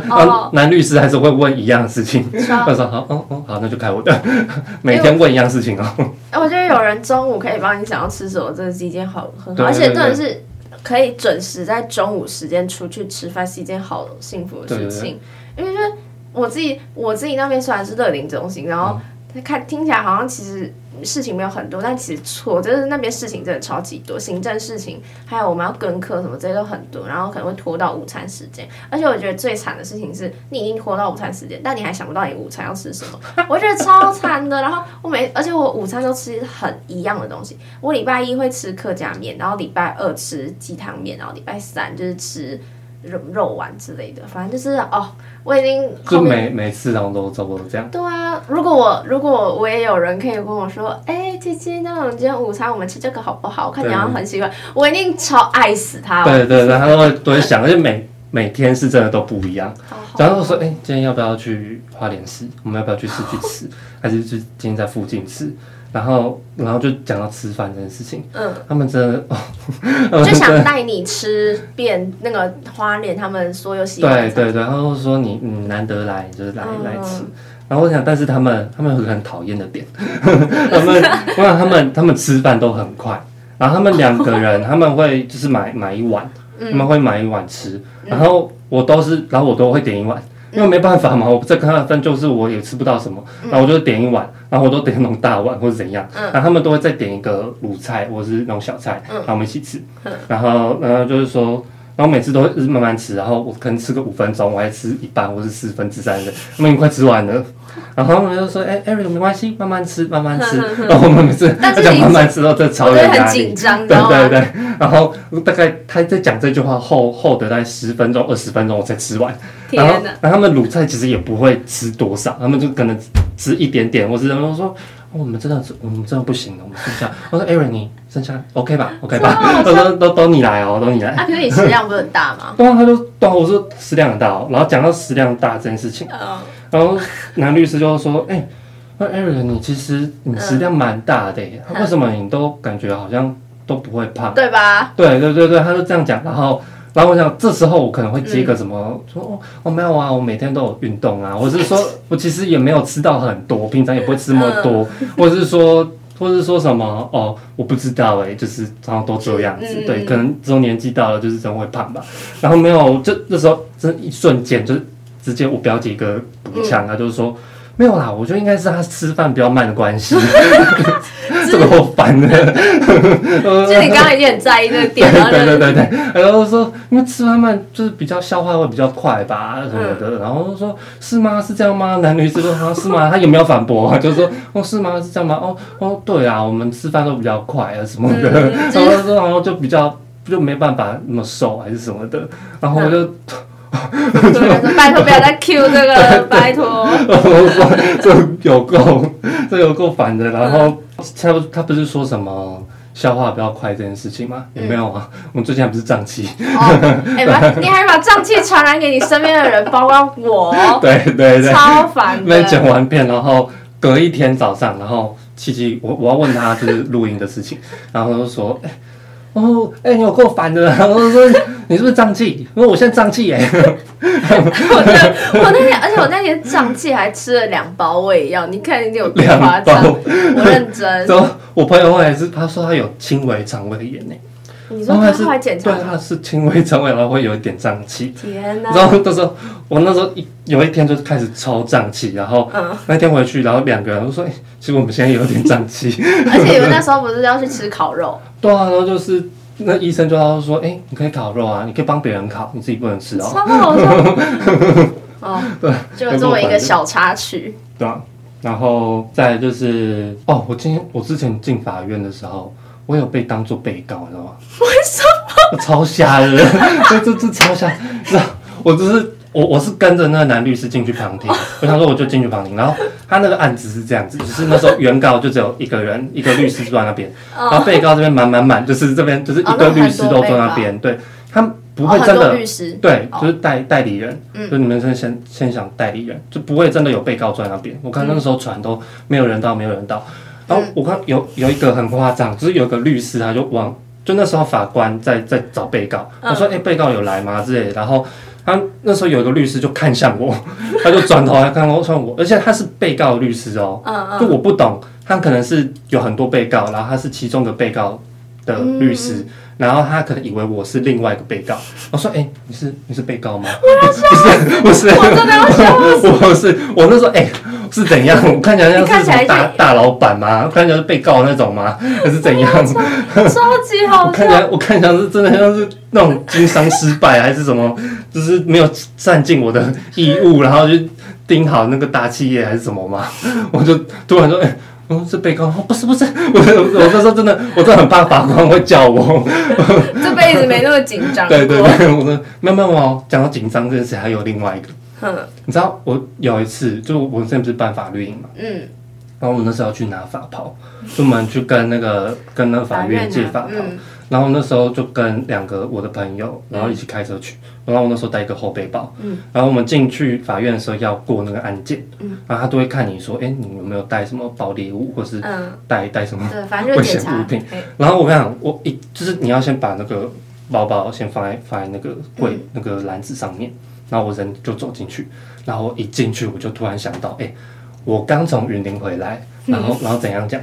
[SPEAKER 1] 男律师还是会问一样的事情。他说好，哦哦好，那就开我的，每天问一样事情哦。
[SPEAKER 2] 我觉得有人中午。可以帮你想要吃什么，真的是一件好很好，而且真的是可以准时在中午时间出去吃饭，是一件好幸福的事情。因为就是我自己，我自己那边虽然是乐龄中心，然后看听起来好像其实。事情没有很多，但其实错，就是那边事情真的超级多，行政事情，还有我们要跟课什么这些都很多，然后可能会拖到午餐时间。而且我觉得最惨的事情是，你已经拖到午餐时间，但你还想不到你午餐要吃什么，我觉得超惨的。然后我每，而且我午餐都吃很一样的东西，我礼拜一会吃客家面，然后礼拜二吃鸡汤面，然后礼拜三就是吃肉肉丸之类的，反正就是哦。我已经
[SPEAKER 1] 就每每次然后都差不多这样。
[SPEAKER 2] 对啊，如果我如果我也有人可以跟我说，哎、欸，姐姐，那我们今天午餐我们吃这个好不好？我看你好像很喜欢，我一定超爱死他。
[SPEAKER 1] 对对对，他都会都会想，而且每每天是真的都不一样。然后说，哎、欸，今天要不要去花莲市？我们要不要去市区吃？还是去今天在附近吃？然后然后就讲到吃饭这件事情，嗯，他们真的哦，
[SPEAKER 2] 就想带你吃遍那个花莲他们所有喜欢
[SPEAKER 1] 对对对，然后说你你难得来就是来、嗯、来吃，然后我想，但是他们他们有个很讨厌的点，他们我想他们他们吃饭都很快，然后他们两个人 他们会就是买买一碗。他们会买一碗吃，然后我都是，然后我都会点一碗，因为没办法嘛，我再跟他分就是我也吃不到什么，然后我就点一碗，然后我都点那种大碗 或者怎样，然后他们都会再点一个卤菜或者是那种小菜，然后我们一起吃，然后然后就是说，然后每次都会慢慢吃，然后我可能吃个五分钟，我还吃一半或是四分之三的，他们已经快吃完了。然后他们就说：“哎、欸、，Eric，没关系，慢慢吃，慢慢吃。”然后我们每次他讲慢慢吃，然后这超有压力，对对对。然后大概他在讲这句话后后的大概十分钟、二十分钟我才吃完。然后，然后他们卤菜其实也不会吃多少，他们就可能吃一点点，或是他们说。我们真的，我们真的不行了。我们剩下，我说，Aaron，你剩下 OK 吧？OK 吧？他 说，都都你来哦，都你来。
[SPEAKER 2] 啊，可是你食量不是很大吗？
[SPEAKER 1] 对啊，他就对啊，我说食量很大哦。然后讲到食量大这件事情，然后男律师就说，哎，那 Aaron，你其实你食量蛮大的，为什么你都感觉好像都不会胖？
[SPEAKER 2] 对吧？
[SPEAKER 1] 对对对对，他就这样讲，然后。然后我想，这时候我可能会接个什么，嗯、说哦，我没有啊，我每天都有运动啊，或者是说 我其实也没有吃到很多，平常也不会吃那么多，嗯、或者是说，或者是说什么哦，我不知道哎，就是常常都这样子，嗯、对，可能这种年纪到了就是真会胖吧。然后没有，这这时候这一瞬间就直接我表姐一个补枪，啊、嗯、就是说。没有啦，我觉得应该是他吃饭比较慢的关系，这个好烦的。
[SPEAKER 2] 就你刚刚已经很在意这个点 了，
[SPEAKER 1] 对对对对。然后说，因为吃饭慢就是比较消化会比较快吧什么的。然后说，是吗？是这样吗？男女生说，啊，是吗？他有没有反驳啊？就是说，哦，是吗？是这样吗？哦哦，对啊，我们吃饭都比较快啊什么的。然后说，然后就比较就没办法那么瘦还是什么的。然后我就。
[SPEAKER 2] 拜托不要再 Q 这个，拜托。
[SPEAKER 1] 我 说这有够，这有够烦的。然后他不，他不是说什么消化比较快这件事情吗？也没有啊？我们最近还不是胀气？
[SPEAKER 2] 哎，你还把胀气传染给你身边的人，包括我。
[SPEAKER 1] 对对对，
[SPEAKER 2] 超烦的。
[SPEAKER 1] 没剪完片，然后隔一天早上，然后七七，我我要问他就是录音的事情，然后他就说。哦，哎、欸，你有够烦的，我说你是不是胀气？因为我现在胀气耶。
[SPEAKER 2] 我那我那天，而且我那天胀气还吃了两包胃药，你看你有多夸张？包我认真。然后
[SPEAKER 1] 我朋友后来是他说他有轻微肠胃炎呢。
[SPEAKER 2] 你说他后来检查？
[SPEAKER 1] 对，他是轻微肠胃，然后会有一点胀气。
[SPEAKER 2] 天哪！
[SPEAKER 1] 然后那时候我那时候一有一天就开始超胀气，然后那天回去，然后两个人都说，哎、欸，其实我们现在有点胀气。
[SPEAKER 2] 而且你们那时候不是要去吃烤肉？
[SPEAKER 1] 对啊，然后就是那医生就要说，哎、欸，你可以烤肉啊，你可以帮别人烤，你自己不能吃哦。超好笑。
[SPEAKER 2] 哦，对，就作为一个小插曲。
[SPEAKER 1] 对啊，然后再就是，哦，我今天我之前进法院的时候。我有被当做被告，你知道吗？
[SPEAKER 2] 为什么？
[SPEAKER 1] 超瞎的，这这这超瞎！是啊，我只是我我是跟着那个男律师进去旁听，我想说我就进去旁听，然后他那个案子是这样子，就是那时候原告就只有一个人，一个律师坐在那边，然后被告这边满满满，就是这边就是一个律师都坐那边，对，他不会真的律师，对，就是代代理人，就你们先先先想代理人，就不会真的有被告坐在那边。我看那个时候船都没有人到，没有人到。然后我看有有一个很夸张，就是有一个律师，他就往就那时候法官在在找被告，我说：“哎，被告有来吗？”之类的。然后他那时候有一个律师就看向我，他就转头来看我，说我，而且他是被告的律师哦，就我不懂，他可能是有很多被告，然后他是其中的被告的律师。然后他可能以为我是另外一个被告，我说：“哎，你是你是被告吗？” 不是不是，我真的要笑死！我是我那时候哎，是怎样？我看起来像是什么大大老板吗？看起来是被告那种吗？还是怎样？
[SPEAKER 2] 超级好笑！
[SPEAKER 1] 我看起来我看起来是真的像是那种经商失败还是什么？就是没有善尽我的义务，然后就盯好那个大企业还是什么吗？我就突然说：“哎。”哦，是被告？哦，不是不是，我我那时候真的，我真的很怕法官会叫我。
[SPEAKER 2] 这辈子没那么紧张。
[SPEAKER 1] 对对对，我说没有没有哦，讲到紧张这件事，还有另外一个。哼，你知道我有一次，就我现在不是办法律营嘛，嗯，然后我那时候要去拿法袍，出门去跟那个跟那个法院借法袍，然后那时候就跟两个我的朋友，然后一起开车去。然后我那时候带一个后背包。嗯。然后我们进去法院的时候要过那个安检。嗯。然后他都会看你说，哎，你有没有带什么爆裂物，或是带带什么危险物品？然后我跟你讲，我一就是你要先把那个包包先放在放在那个柜那个篮子上面。然后我人就走进去，然后一进去我就突然想到，哎，我刚从云林回来，然后然后怎样讲？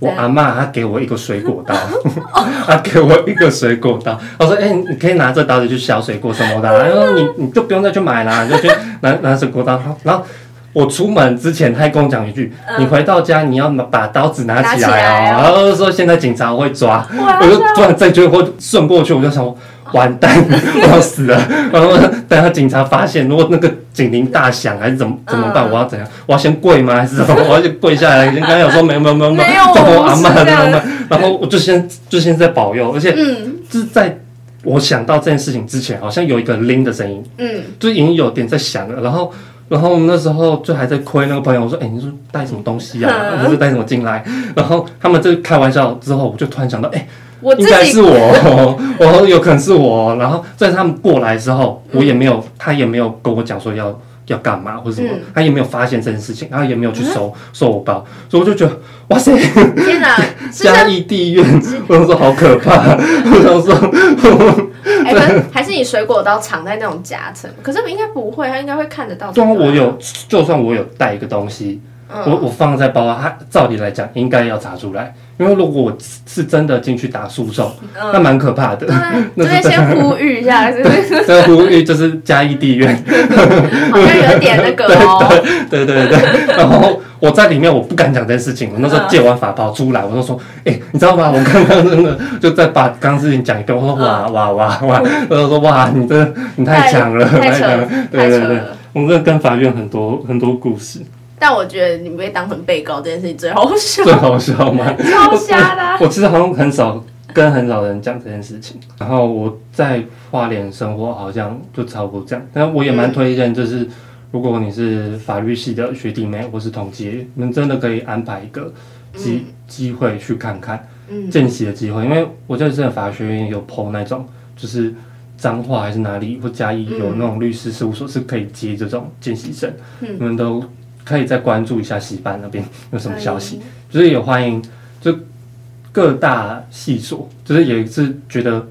[SPEAKER 1] 我阿嬷她给我一个水果刀，她给我一个水果刀。我说：“哎、欸，你可以拿这刀子去削水果什么的。”然后：“你你就不用再去买了，你就去拿拿水果刀。”然后我出门之前，她还跟我讲一句：“你回到家你要把刀子拿起来哦。”然后说：“现在警察会抓。”我就突然这句话顺过去，我就想。完蛋，我要死了！然后等下警察发现，如果那个警铃大响，还是怎么怎么办？我要怎样？我要先跪吗？还是什么？我要先跪下来？刚刚有说没有没有没有没有，我阿妈在那，然后我就先就先在保佑，而且就是在我想到这件事情之前，好像有一个铃的声音，嗯，就已经有点在响了。然后然后那时候就还在亏那个朋友，我说：“哎，你说带什么东西啊？你是带什么进来？”然后他们这开玩笑之后，我就突然想到，哎。应该是我，我有可能是我。然后在他们过来之后，我也没有，他也没有跟我讲说要要干嘛或者什么，他也没有发现这件事情，然后也没有去收收我包，所以我就觉得哇塞，
[SPEAKER 2] 天哪，
[SPEAKER 1] 嘉义地院，我想说好可怕，我想说，
[SPEAKER 2] 哎，还是你水果刀藏在那种夹层？可是应该不会，他应该会看得到。
[SPEAKER 1] 对啊，我有，就算我有带一个东西，我我放在包，他照理来讲应该要查出来。因为如果我是真的进去打诉讼，那蛮可怕的。
[SPEAKER 2] 那这边先呼吁一下，是不是？
[SPEAKER 1] 这呼吁就是嘉义地院，
[SPEAKER 2] 好像有点那个哦。
[SPEAKER 1] 对对对对。然后我在里面，我不敢讲这件事情。我那时候借完法宝出来，我就说：“哎，你知道吗？我刚刚真的就在把刚刚事情讲一遍。”我说：“哇哇哇哇！”我就说：“哇，你这你太强了，太强了。”对对对，我们这跟法院很多很多故事。
[SPEAKER 2] 但我觉得你被当成被告这件事情最好笑，
[SPEAKER 1] 最好笑吗？
[SPEAKER 2] 超瞎的、啊
[SPEAKER 1] 我。我其实好像很少跟很少人讲这件事情。然后我在花莲生活，好像就差不多这样。但我也蛮推荐，就是如果你是法律系的学弟妹或是同级，你们真的可以安排一个机机会去看看见习的机会。因为我在这法学院有 PO 那种，就是彰化还是哪里或嘉义有那种律师事务所是可以接这种见习生，你们都。可以再关注一下系班那边 有什么消息，就是也欢迎就各大系所，就是也是觉得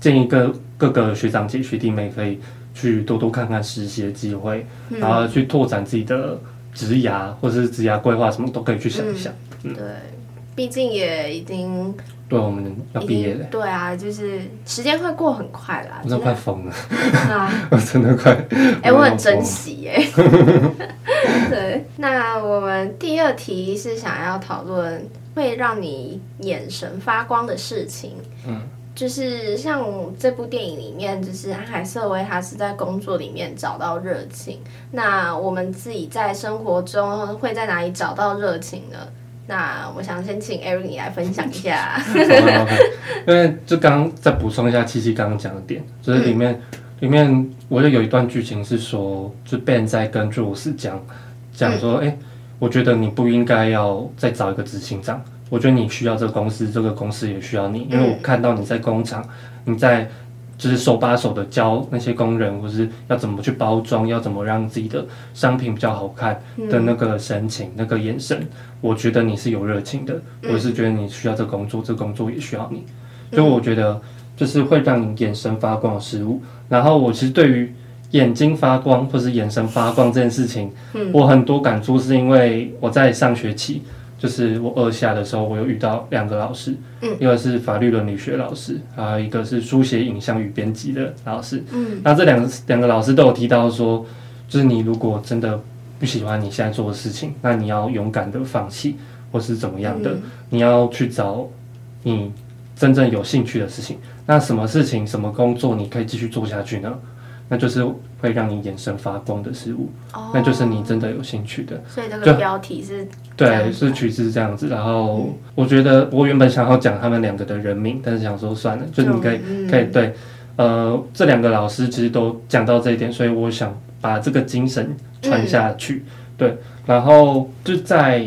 [SPEAKER 1] 建议各各个学长姐学弟妹可以去多多看看实习的机会，嗯、然后去拓展自己的职涯或者是职涯规划什么都可以去想一想。
[SPEAKER 2] 嗯，对，毕竟也已经。
[SPEAKER 1] 对，我们要毕业了。
[SPEAKER 2] 对啊，就是时间会过很快啦。
[SPEAKER 1] 我真的快疯了，我真的快。
[SPEAKER 2] 哎、欸，我很珍惜哎。对，那我们第二题是想要讨论会让你眼神发光的事情。嗯，就是像这部电影里面，就是安海瑟薇，她是在工作里面找到热情。那我们自己在生活中会在哪里找到热情呢？那我想先请 Eric 你来分享一下。
[SPEAKER 1] 因为就刚刚再补充一下七七刚刚讲的点，就是里面、嗯、里面我就有一段剧情是说，就 Ben 在跟 Jules 讲讲说，哎、嗯欸，我觉得你不应该要再找一个执行长，我觉得你需要这个公司，这个公司也需要你，因为我看到你在工厂，你在。就是手把手的教那些工人，或是要怎么去包装，要怎么让自己的商品比较好看的那个神情、嗯、那个眼神，我觉得你是有热情的，嗯、我是觉得你需要这工作，这工作也需要你，所以我觉得就是会让你眼神发光的事物。然后我其实对于眼睛发光或是眼神发光这件事情，嗯、我很多感触，是因为我在上学期。就是我二下的时候，我有遇到两个老师，嗯，一个是法律伦理学老师，还有一个是书写影像与编辑的老师，嗯，那这两个两个老师都有提到说，就是你如果真的不喜欢你现在做的事情，那你要勇敢的放弃，或是怎么样的，嗯，你要去找你真正有兴趣的事情。那什么事情、什么工作你可以继续做下去呢？那就是会让你眼神发光的事物，哦、那就是你真的有兴趣的。
[SPEAKER 2] 所以这个标题是
[SPEAKER 1] 对，是取自这样子。然后我觉得我原本想要讲他们两个的人名，但是想说算了，就你可以、嗯、可以对，呃，这两个老师其实都讲到这一点，所以我想把这个精神传下去。嗯、对，然后就在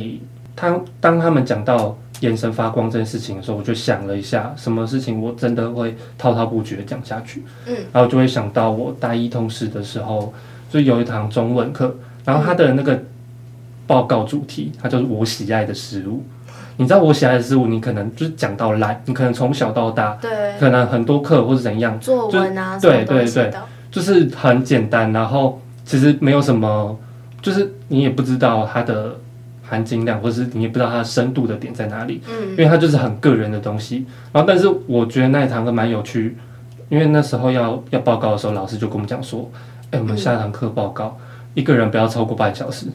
[SPEAKER 1] 他当他们讲到眼神发光这件事情的时候，我就想了一下，什么事情我真的会滔滔不绝的讲下去。嗯，然后就会想到我大一通识的时候，就有一堂中文课，然后他的那个报告主题，它就是我喜爱的食物。你知道我喜爱的食物，你可能就是讲到烂，你可能从小到大，
[SPEAKER 2] 对，
[SPEAKER 1] 可能很多课或是怎样，
[SPEAKER 2] 作文啊，
[SPEAKER 1] 对对对，就是很简单，然后其实没有什么，就是你也不知道它的含金量，或是你也不知道它的深度的点在哪里，嗯，因为它就是很个人的东西。然后，但是我觉得那一堂课蛮有趣，因为那时候要要报告的时候，老师就跟我们讲说，哎，我们下一堂课报告，嗯，一个人不要超过半小时。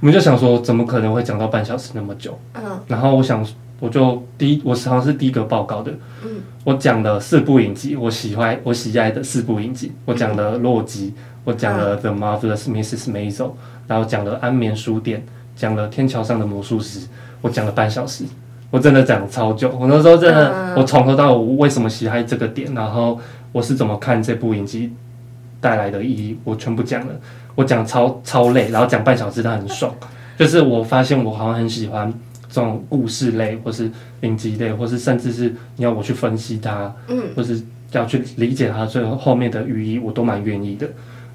[SPEAKER 1] 我们就想说，怎么可能会讲到半小时那么久？嗯，然后我想，我就第一，我好像是第一个报告的。嗯，我讲了四部影集，我喜欢我喜爱的四部影集。我讲了洛基，我讲了 The Marvelous Mrs. Maisel，然后讲了安眠书店，讲了天桥上的魔术师。我讲了半小时，我真的讲超久。我那时候真的，我从头到尾为什么喜爱这个点，然后我是怎么看这部影集带来的意义，我全部讲了。我讲超超累，然后讲半小时，但很爽。就是我发现我好像很喜欢这种故事类，或是影集类，或是甚至是你要我去分析它，嗯，或是要去理解它最后后面的寓意，我都蛮愿意的。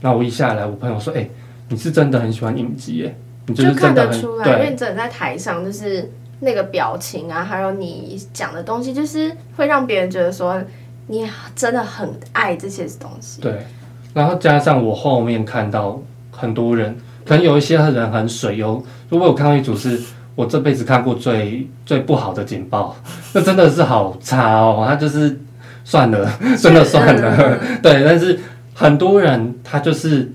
[SPEAKER 1] 那我一下来，我朋友说：“哎、欸，你是真的很喜欢影集，哎，你就
[SPEAKER 2] 看得出来，因为你真的在台上，就是那个表情啊，还有你讲的东西，就是会让别人觉得说你真的很爱这些东西。”
[SPEAKER 1] 对，然后加上我后面看到。很多人可能有一些人很水，有如果我看到一组是我这辈子看过最最不好的警报，那真的是好差哦。他就是算了，真的算了。对，但是很多人他就是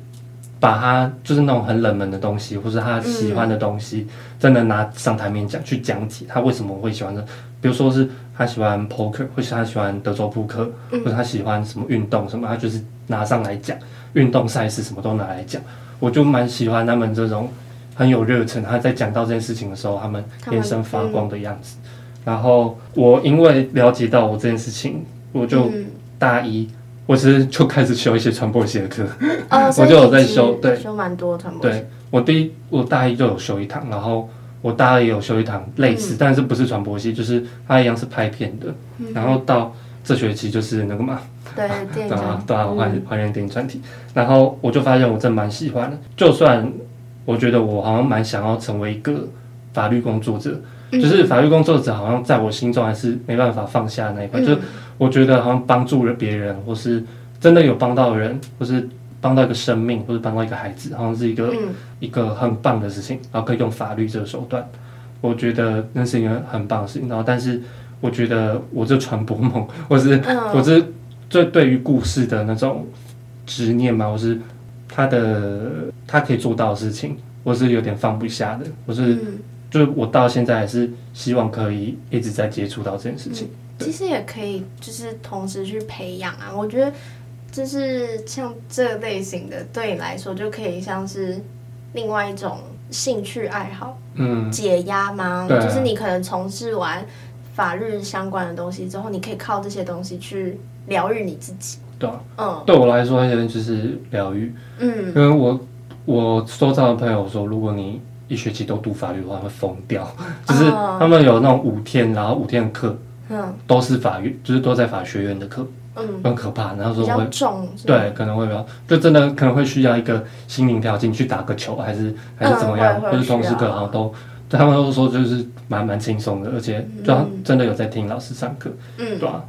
[SPEAKER 1] 把他就是那种很冷门的东西，或是他喜欢的东西，真的拿上台面讲去讲解他为什么会喜欢的。比如说是他喜欢 poker，或是他喜欢德州扑克，或者他喜欢什么运动什么，他就是拿上来讲运动赛事什么都拿来讲。我就蛮喜欢他们这种很有热忱，他在讲到这件事情的时候，他们眼神发光的样子。然后我因为了解到我这件事情，我就大一，我其实就开始修一些传播系的课，我就有在修，对，
[SPEAKER 2] 修蛮多传播。
[SPEAKER 1] 对，我第一我大一就有修一堂，然后我大二也有修一堂类似，但是不是传播系，就是它一样是拍片的。然后到这学期就是那个嘛。
[SPEAKER 2] 对，对啊，
[SPEAKER 1] 对啊，还还原电影专题，然后我就发现我真蛮喜欢的。就算我觉得我好像蛮想要成为一个法律工作者，嗯、就是法律工作者好像在我心中还是没办法放下那一块。嗯、就是我觉得好像帮助了别人，或是真的有帮到人，或是帮到一个生命，或是帮到一个孩子，好像是一个、嗯、一个很棒的事情。然后可以用法律这个手段，我觉得那是一个很棒的事情。然后，但是我觉得我这传播梦，或是、嗯、我这。这对于故事的那种执念嘛，我是他的他可以做到的事情，我是有点放不下的。我是、嗯、就是我到现在还是希望可以一直在接触到这件事情。
[SPEAKER 2] 嗯、其实也可以就是同时去培养啊，我觉得就是像这类型的对你来说就可以像是另外一种兴趣爱好，嗯，解压吗？啊、就是你可能从事完法律相关的东西之后，你可以靠这些东西去。疗愈你自己，
[SPEAKER 1] 对啊，嗯，对我来说，那些就是疗愈，嗯，因为我我周遭的朋友说，如果你一学期都读法律的话，会疯掉，就是他们有那种五天，然后五天的课，嗯，都是法律，就是都在法学院的课，嗯，很可怕，然后说会
[SPEAKER 2] 重，
[SPEAKER 1] 对，可能会比较，就真的可能会需要一个心灵调静去打个球，还是还是怎么样，或者通识课，然后都，他们都说就是蛮蛮轻松的，而且就真的有在听老师上课，嗯，对吧？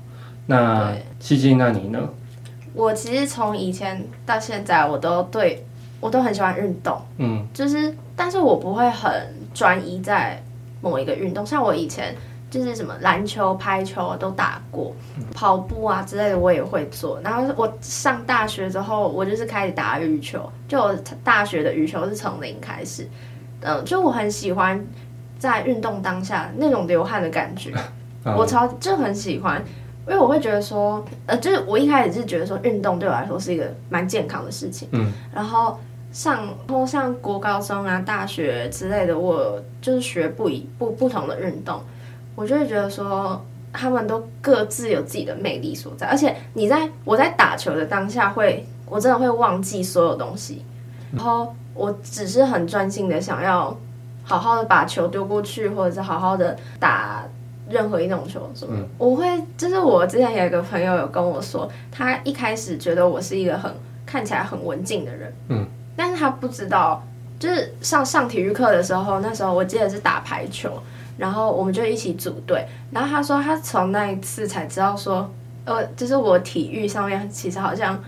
[SPEAKER 1] 那七七，那你呢？
[SPEAKER 2] 我其实从以前到现在，我都对我都很喜欢运动，嗯，就是，但是我不会很专一在某一个运动。像我以前就是什么篮球、排球都打过，跑步啊之类的我也会做。然后我上大学之后，我就是开始打羽球，就我大学的羽球是从零开始，嗯，就我很喜欢在运动当下那种流汗的感觉，我超就很喜欢。因为我会觉得说，呃，就是我一开始是觉得说，运动对我来说是一个蛮健康的事情。嗯。然后上，然后像国高中啊、大学之类的，我就是学不一不不同的运动，我就会觉得说，他们都各自有自己的魅力所在。而且你在我在打球的当下会，我真的会忘记所有东西，然后我只是很专心的想要好好的把球丢过去，或者是好好的打。任何一种球什么，嗯、我会就是我之前有一个朋友有跟我说，他一开始觉得我是一个很看起来很文静的人，嗯，但是他不知道，就是上上体育课的时候，那时候我记得是打排球，然后我们就一起组队，然后他说他从那一次才知道说，呃，就是我体育上面其实好像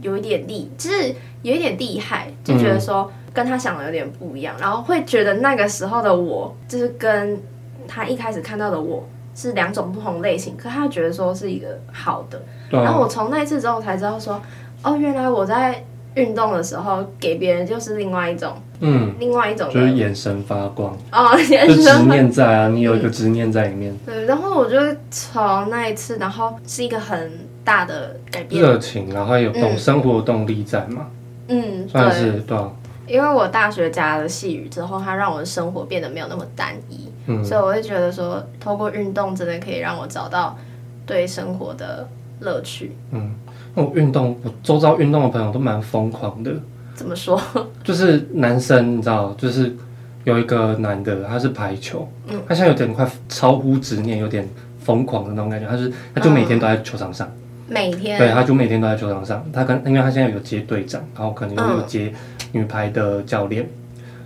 [SPEAKER 2] 有一点厉，就是有一点厉害，就觉得说跟他想的有点不一样，然后会觉得那个时候的我就是跟。他一开始看到的我是两种不同类型，可他觉得说是一个好的。啊、然后我从那一次之后才知道说，哦，原来我在运动的时候给别人就是另外一种，嗯，另外一种
[SPEAKER 1] 就是眼神发光。哦，眼神执念在啊，你有一个执念在里面。
[SPEAKER 2] 对，然后我就从那一次，然后是一个很大的改变，
[SPEAKER 1] 热情，然后有动生活动力在嘛，
[SPEAKER 2] 嗯，
[SPEAKER 1] 算是对。对
[SPEAKER 2] 因为我大学加了细雨之后，它让我的生活变得没有那么单一，嗯、所以我会觉得说，透过运动真的可以让我找到对生活的乐趣。
[SPEAKER 1] 嗯，那我运动，我周遭运动的朋友都蛮疯狂的。
[SPEAKER 2] 怎么说？
[SPEAKER 1] 就是男生，你知道，就是有一个男的，他是排球，嗯，他现在有点快超乎执念，有点疯狂的那种感觉。他是，他就每天都在球场上，嗯、
[SPEAKER 2] 每天，
[SPEAKER 1] 对，他就每天都在球场上。他跟，因为他现在有接队长，然后可能又有接。嗯女排的教练，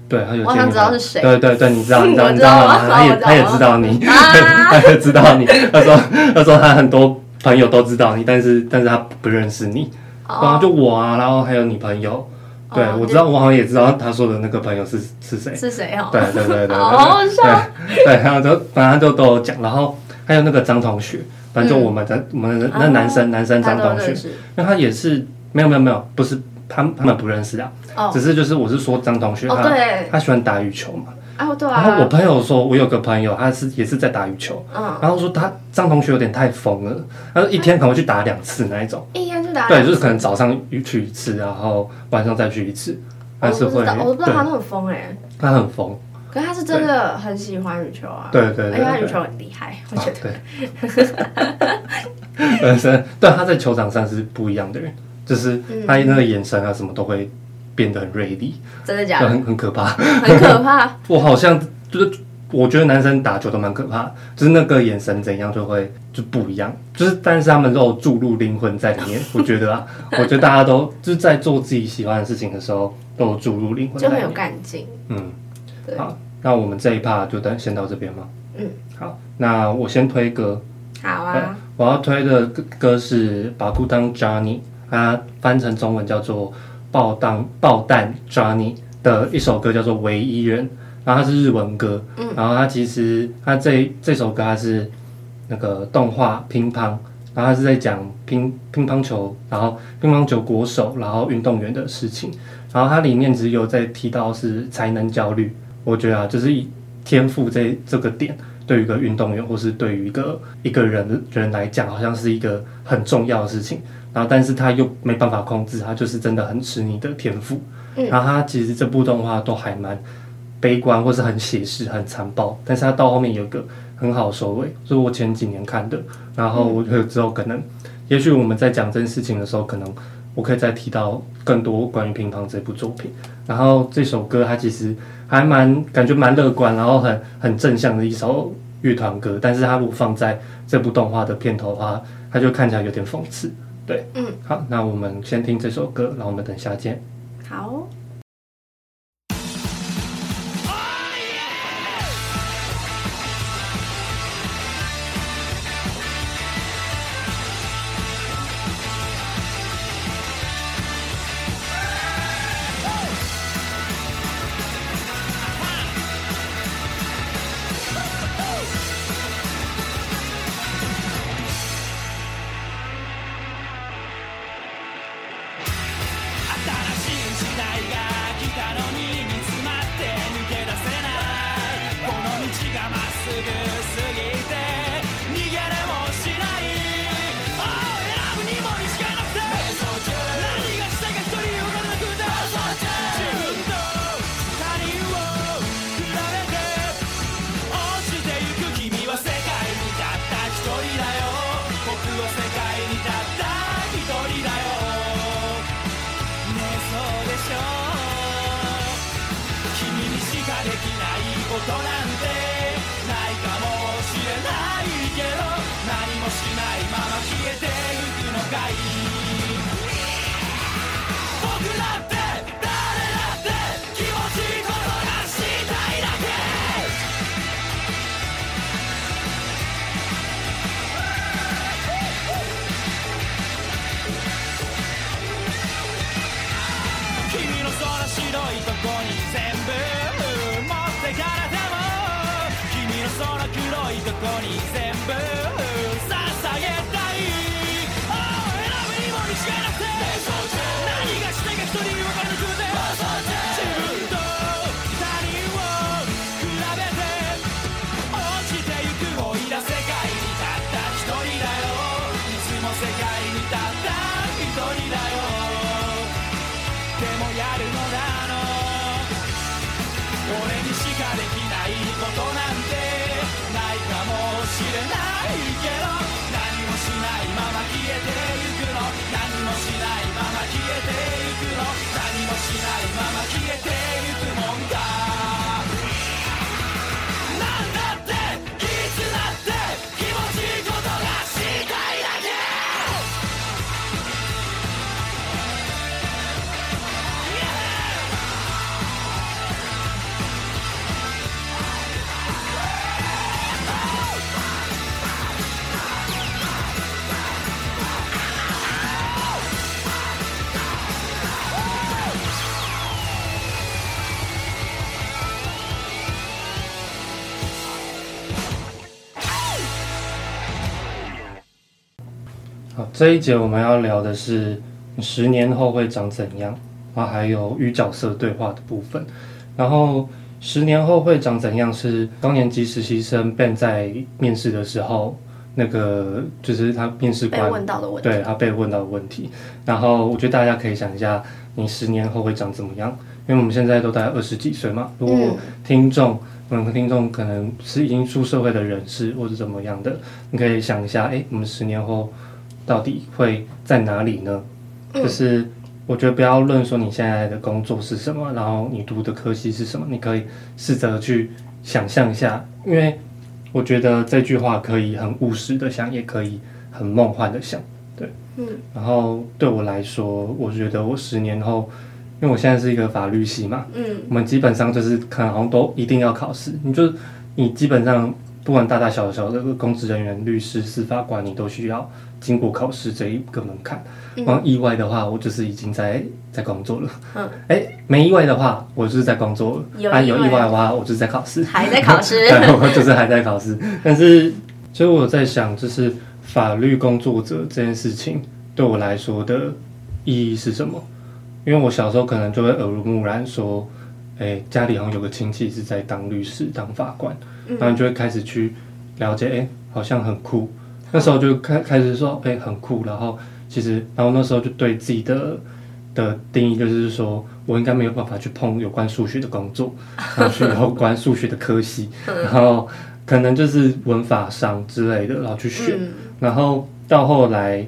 [SPEAKER 1] 对，他有。
[SPEAKER 2] 我想知道是谁。
[SPEAKER 1] 对对对，你知道，你知道，你知道吗？他也他也知道你，他也知道你。他说他说他很多朋友都知道你，但是但是他不认识你。然后。就我啊，然后还有你朋友。对，我知道，我好像也知道他说的那个朋友是是谁。
[SPEAKER 2] 是谁哦？
[SPEAKER 1] 对对对对对。好笑。对，然后就反正就都有讲，然后还有那个张同学，反正就我们的我们那男生男生张同学，那他也是没有没有没有，不是。他他们不认识啊，oh. 只是就是我是说张同学他，他、oh, 他喜欢打羽球嘛，oh, 对啊。然后我朋友说，我有个朋友他是也是在打羽球，oh. 然后说他张同学有点太疯了，他说一天可能会去打两次那一种，一天去打，对，就是可能早上去一次，然后晚上再去一次，还是会，
[SPEAKER 2] 我都不知道他那么疯哎，
[SPEAKER 1] 他很疯，
[SPEAKER 2] 可是他是真的很喜欢羽球啊，
[SPEAKER 1] 对。对对，
[SPEAKER 2] 因为他羽球很厉害，我觉
[SPEAKER 1] 得，本身对 他在球场上是不一样的人。就是他那个眼神啊，什么都会变得很锐利，
[SPEAKER 2] 真的假的？
[SPEAKER 1] 很很可怕，
[SPEAKER 2] 很可怕。
[SPEAKER 1] 我好像就是，我觉得男生打球都蛮可怕，就是那个眼神怎样就会就不一样。就是，但是他们都有注入灵魂在里面。我觉得啊，我觉得大家都就是在做自己喜欢的事情的时候，都有注入灵魂，
[SPEAKER 2] 就很有干劲。
[SPEAKER 1] 嗯，好，那我们这一趴就等先到这边嘛。嗯，好，那我先推歌。
[SPEAKER 2] 好啊，
[SPEAKER 1] 我要推的歌歌是《把孤单 Johnny》。它翻成中文叫做爆弹爆弹 Johnny 的一首歌叫做唯一人，然后它是日文歌，嗯，然后它其实它这这首歌它是那个动画乒乓，然后它是在讲乒乒乓球，然后乒乓球国手，然后运动员的事情，然后它里面只有在提到是才能焦虑，我觉得啊，就是以天赋这这个点，对于一个运动员或是对于一个一个人人来讲，好像是一个很重要的事情。然后，但是他又没办法控制，他就是真的很吃你的天赋。嗯、然后他其实这部动画都还蛮悲观，或是很写实、很残暴。但是他到后面有一个很好收尾，是我前几年看的。然后我觉得之后可能，也许我们在讲这件事情的时候，可能我可以再提到更多关于乒乓这部作品。然后这首歌它其实还蛮感觉蛮乐观，然后很很正向的一首乐团歌。但是它如果放在这部动画的片头的话，它就看起来有点讽刺。对，嗯，好，那我们先听这首歌，然后我们等下见。
[SPEAKER 2] 好。
[SPEAKER 1] 这一节我们要聊的是十年后会长怎样，啊，还有与角色对话的部分。然后十年后会长怎样是高年级实习生 Ben 在面试的时候，那个就是他面试官
[SPEAKER 2] 问到的问题，
[SPEAKER 1] 对他被问到的问题。然后我觉得大家可以想一下，你十年后会长怎么样？因为我们现在都大概二十几岁嘛。如果听众，嗯，听众可能是已经出社会的人士或者怎么样的，你可以想一下，哎，我们十年后。到底会在哪里呢？就是我觉得不要论说你现在的工作是什么，然后你读的科系是什么，你可以试着去想象一下，因为我觉得这句话可以很务实的想，也可以很梦幻的想，对，嗯。然后对我来说，我觉得我十年后，因为我现在是一个法律系嘛，嗯，我们基本上就是可能好像都一定要考试，你就你基本上不管大大小小的公职人员、律师、司法官，你都需要。经过考试这一个门槛，然后意外的话，我就是已经在在工作了。嗯，哎、欸，没意外的话，我就是在工作了。有意、啊、有意外的话，我就是在考试。
[SPEAKER 2] 还在考试？
[SPEAKER 1] 对，我就是还在考试。但是，所以我在想，就是法律工作者这件事情对我来说的意义是什么？因为我小时候可能就会耳濡目染，说，哎、欸，家里好像有个亲戚是在当律师、当法官，然后就会开始去了解，哎、欸，好像很酷。那时候就开开始说，哎、欸，很酷。然后其实，然后那时候就对自己的的定义就是说，我应该没有办法去碰有关数学的工作，然后去有关数学的科系，然后可能就是文法上之类的，然后去选。然后到后来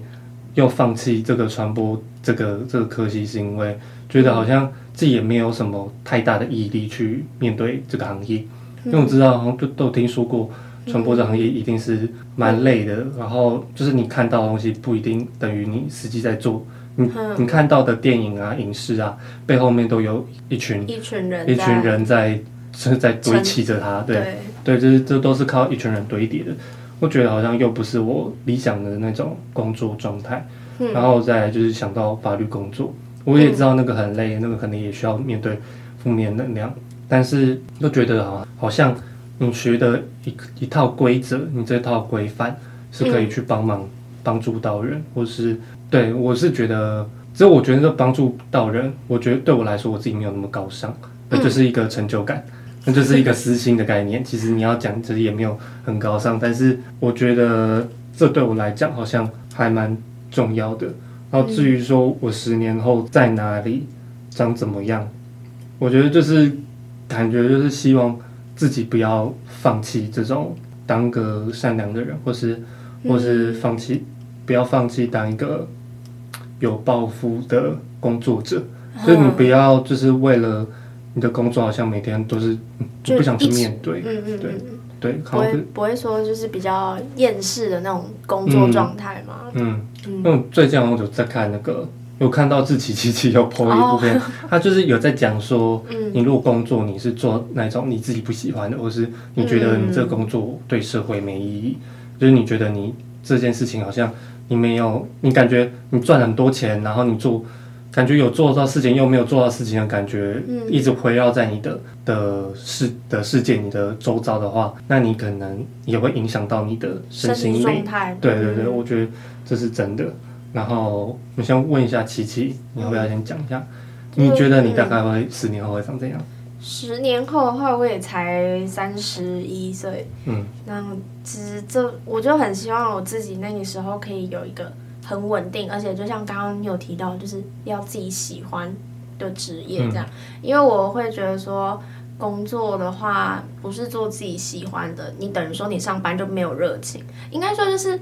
[SPEAKER 1] 又放弃这个传播这个这个科系，是因为觉得好像自己也没有什么太大的毅力去面对这个行业，因为我知道好像都都听说过。传播这行业一定是蛮累的，嗯，然后就是你看到的东西不一定等于你实际在做，你你看到的电影啊、影视啊，背后面都有一群
[SPEAKER 2] 一群人
[SPEAKER 1] 一群人在是在堆砌着它，对对，就是这都是靠一群人堆叠的。我觉得好像又不是我理想的那种工作状态，嗯，然后再来就是想到法律工作，我也知道那个很累，那个可能也需要面对负面能量，但是又觉得好好像。你学的一一套规则，你这套规范是可以去帮忙帮助到人，嗯、或是对我是觉得，只有我觉得这帮助到人，我觉得对我来说我自己没有那么高尚，那、嗯、就是一个成就感，那就是一个私心的概念。其实你要讲，其实也没有很高尚，但是我觉得这对我来讲好像还蛮重要的。然后至于说我十年后在哪里长怎么样，我觉得就是感觉就是希望。自己不要放弃这种当个善良的人，或是，或是放弃，不要放弃当一个有抱负的工作者。所以你不要就是为了你的工作，好像每天都是就不想去面对，嗯嗯对对，
[SPEAKER 2] 不会不会说就是比较厌世的那种工作状态嘛。
[SPEAKER 1] 嗯嗯，嗯，最近我就在看那个。有看到志祺七七有 po 一部分，他就是有在讲说，你如果工作你是做那种你自己不喜欢的，或是你觉得你这个工作对社会没意义，就是你觉得你这件事情好像你没有，你感觉你赚很多钱，然后你做感觉有做到事情又没有做到事情的感觉，一直围绕在你的的世的世界、你的周遭的话，那你可能也会影响到你的身心状态。对对对，我觉得这是真的。然后我先问一下琪琪，你要不要先讲一下？你觉得你大概会十年后会长怎样？
[SPEAKER 2] 十年后的话，我也才三十一岁。嗯，然后其实这我就很希望我自己那个时候可以有一个很稳定，而且就像刚刚你有提到，就是要自己喜欢的职业这样。嗯、因为我会觉得说，工作的话不是做自己喜欢的，你等于说你上班就没有热情。应该说就是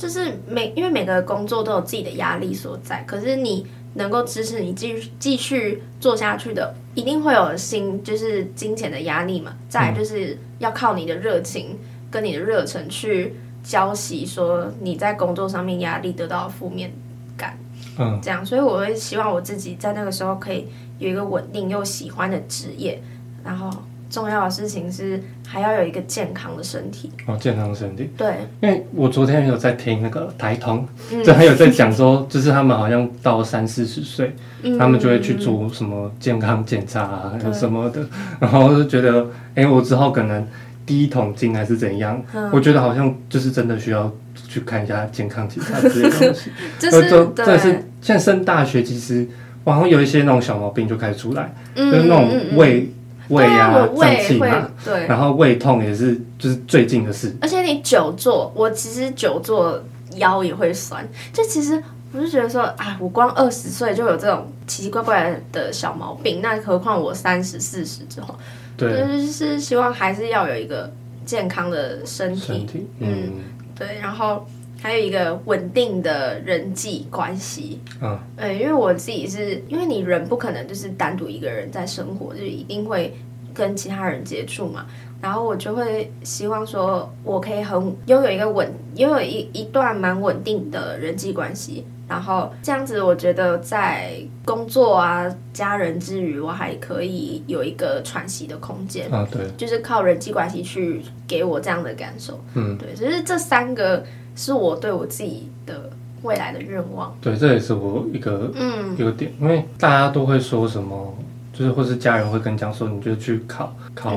[SPEAKER 2] 就是每因为每个工作都有自己的压力所在，可是你能够支持你继续继续做下去的，一定会有心就是金钱的压力嘛。再就是要靠你的热情跟你的热忱去。浇熄说你在工作上面压力得到负面感，嗯，这样，所以我会希望我自己在那个时候可以有一个稳定又喜欢的职业，然后重要的事情是还要有一个健康的身体
[SPEAKER 1] 哦，健康的身体，
[SPEAKER 2] 对，
[SPEAKER 1] 因为我昨天有在听那个台通，就还有在讲说，就是他们好像到三四十岁，嗯、他们就会去做什么健康检查啊，对什么的，然后就觉得，哎、欸，我之后可能。第一桶金还是怎样？嗯、我觉得好像就是真的需要去看一下健康检查这些东西。
[SPEAKER 2] 就是
[SPEAKER 1] 这是现在升大学，其实好像有一些那种小毛病就开始出来，嗯、就是那种胃、嗯、胃啊胀气嘛，对，然后胃痛也是就是最近的事。
[SPEAKER 2] 而且你久坐，我其实久坐腰也会酸。就其实我就觉得说哎，我光二十岁就有这种奇奇怪怪的小毛病，那何况我三十四十之后。对，就是希望还是要有一个健康的身体，身体嗯，嗯，对，然后还有一个稳定的人际关系，嗯，呃，因为我自己是因为你人不可能就是单独一个人在生活，就一定会跟其他人接触嘛，然后我就会希望说我可以很拥有一个稳，拥有一一段蛮稳定的人际关系。然后这样子，我觉得在工作啊、家人之余，我还可以有一个喘息的空间
[SPEAKER 1] 啊。对，
[SPEAKER 2] 就是靠人际关系去给我这样的感受。嗯，对，所以这三个是我对我自己的未来的愿望。
[SPEAKER 1] 对，这也是我一个嗯一个点，因为大家都会说什么，就是或是家人会跟你讲说，你就去考考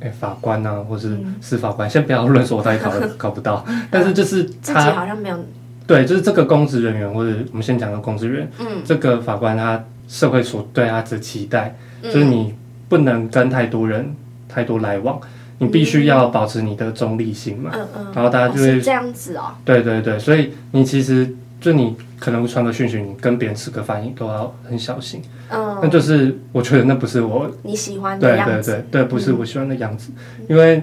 [SPEAKER 1] 哎、嗯、法官啊，或是司法官。嗯、先不要论说我到底考 考不到，但是就是
[SPEAKER 2] 他 自己好像没有。
[SPEAKER 1] 对，就是这个公职人员，或者我们先讲个公职员，嗯，这个法官他社会所对他的期待，嗯、就是你不能跟太多人太多来往，你必须要保持你的中立性嘛，嗯嗯，然后大家就会、
[SPEAKER 2] 哦、这样子哦，
[SPEAKER 1] 对对对，所以你其实就你可能传个讯息，你跟别人吃个饭，你都要很小心，嗯，那就是我觉得那不是我
[SPEAKER 2] 你喜欢的样子，
[SPEAKER 1] 对对对对，不是我喜欢的样子，嗯、因为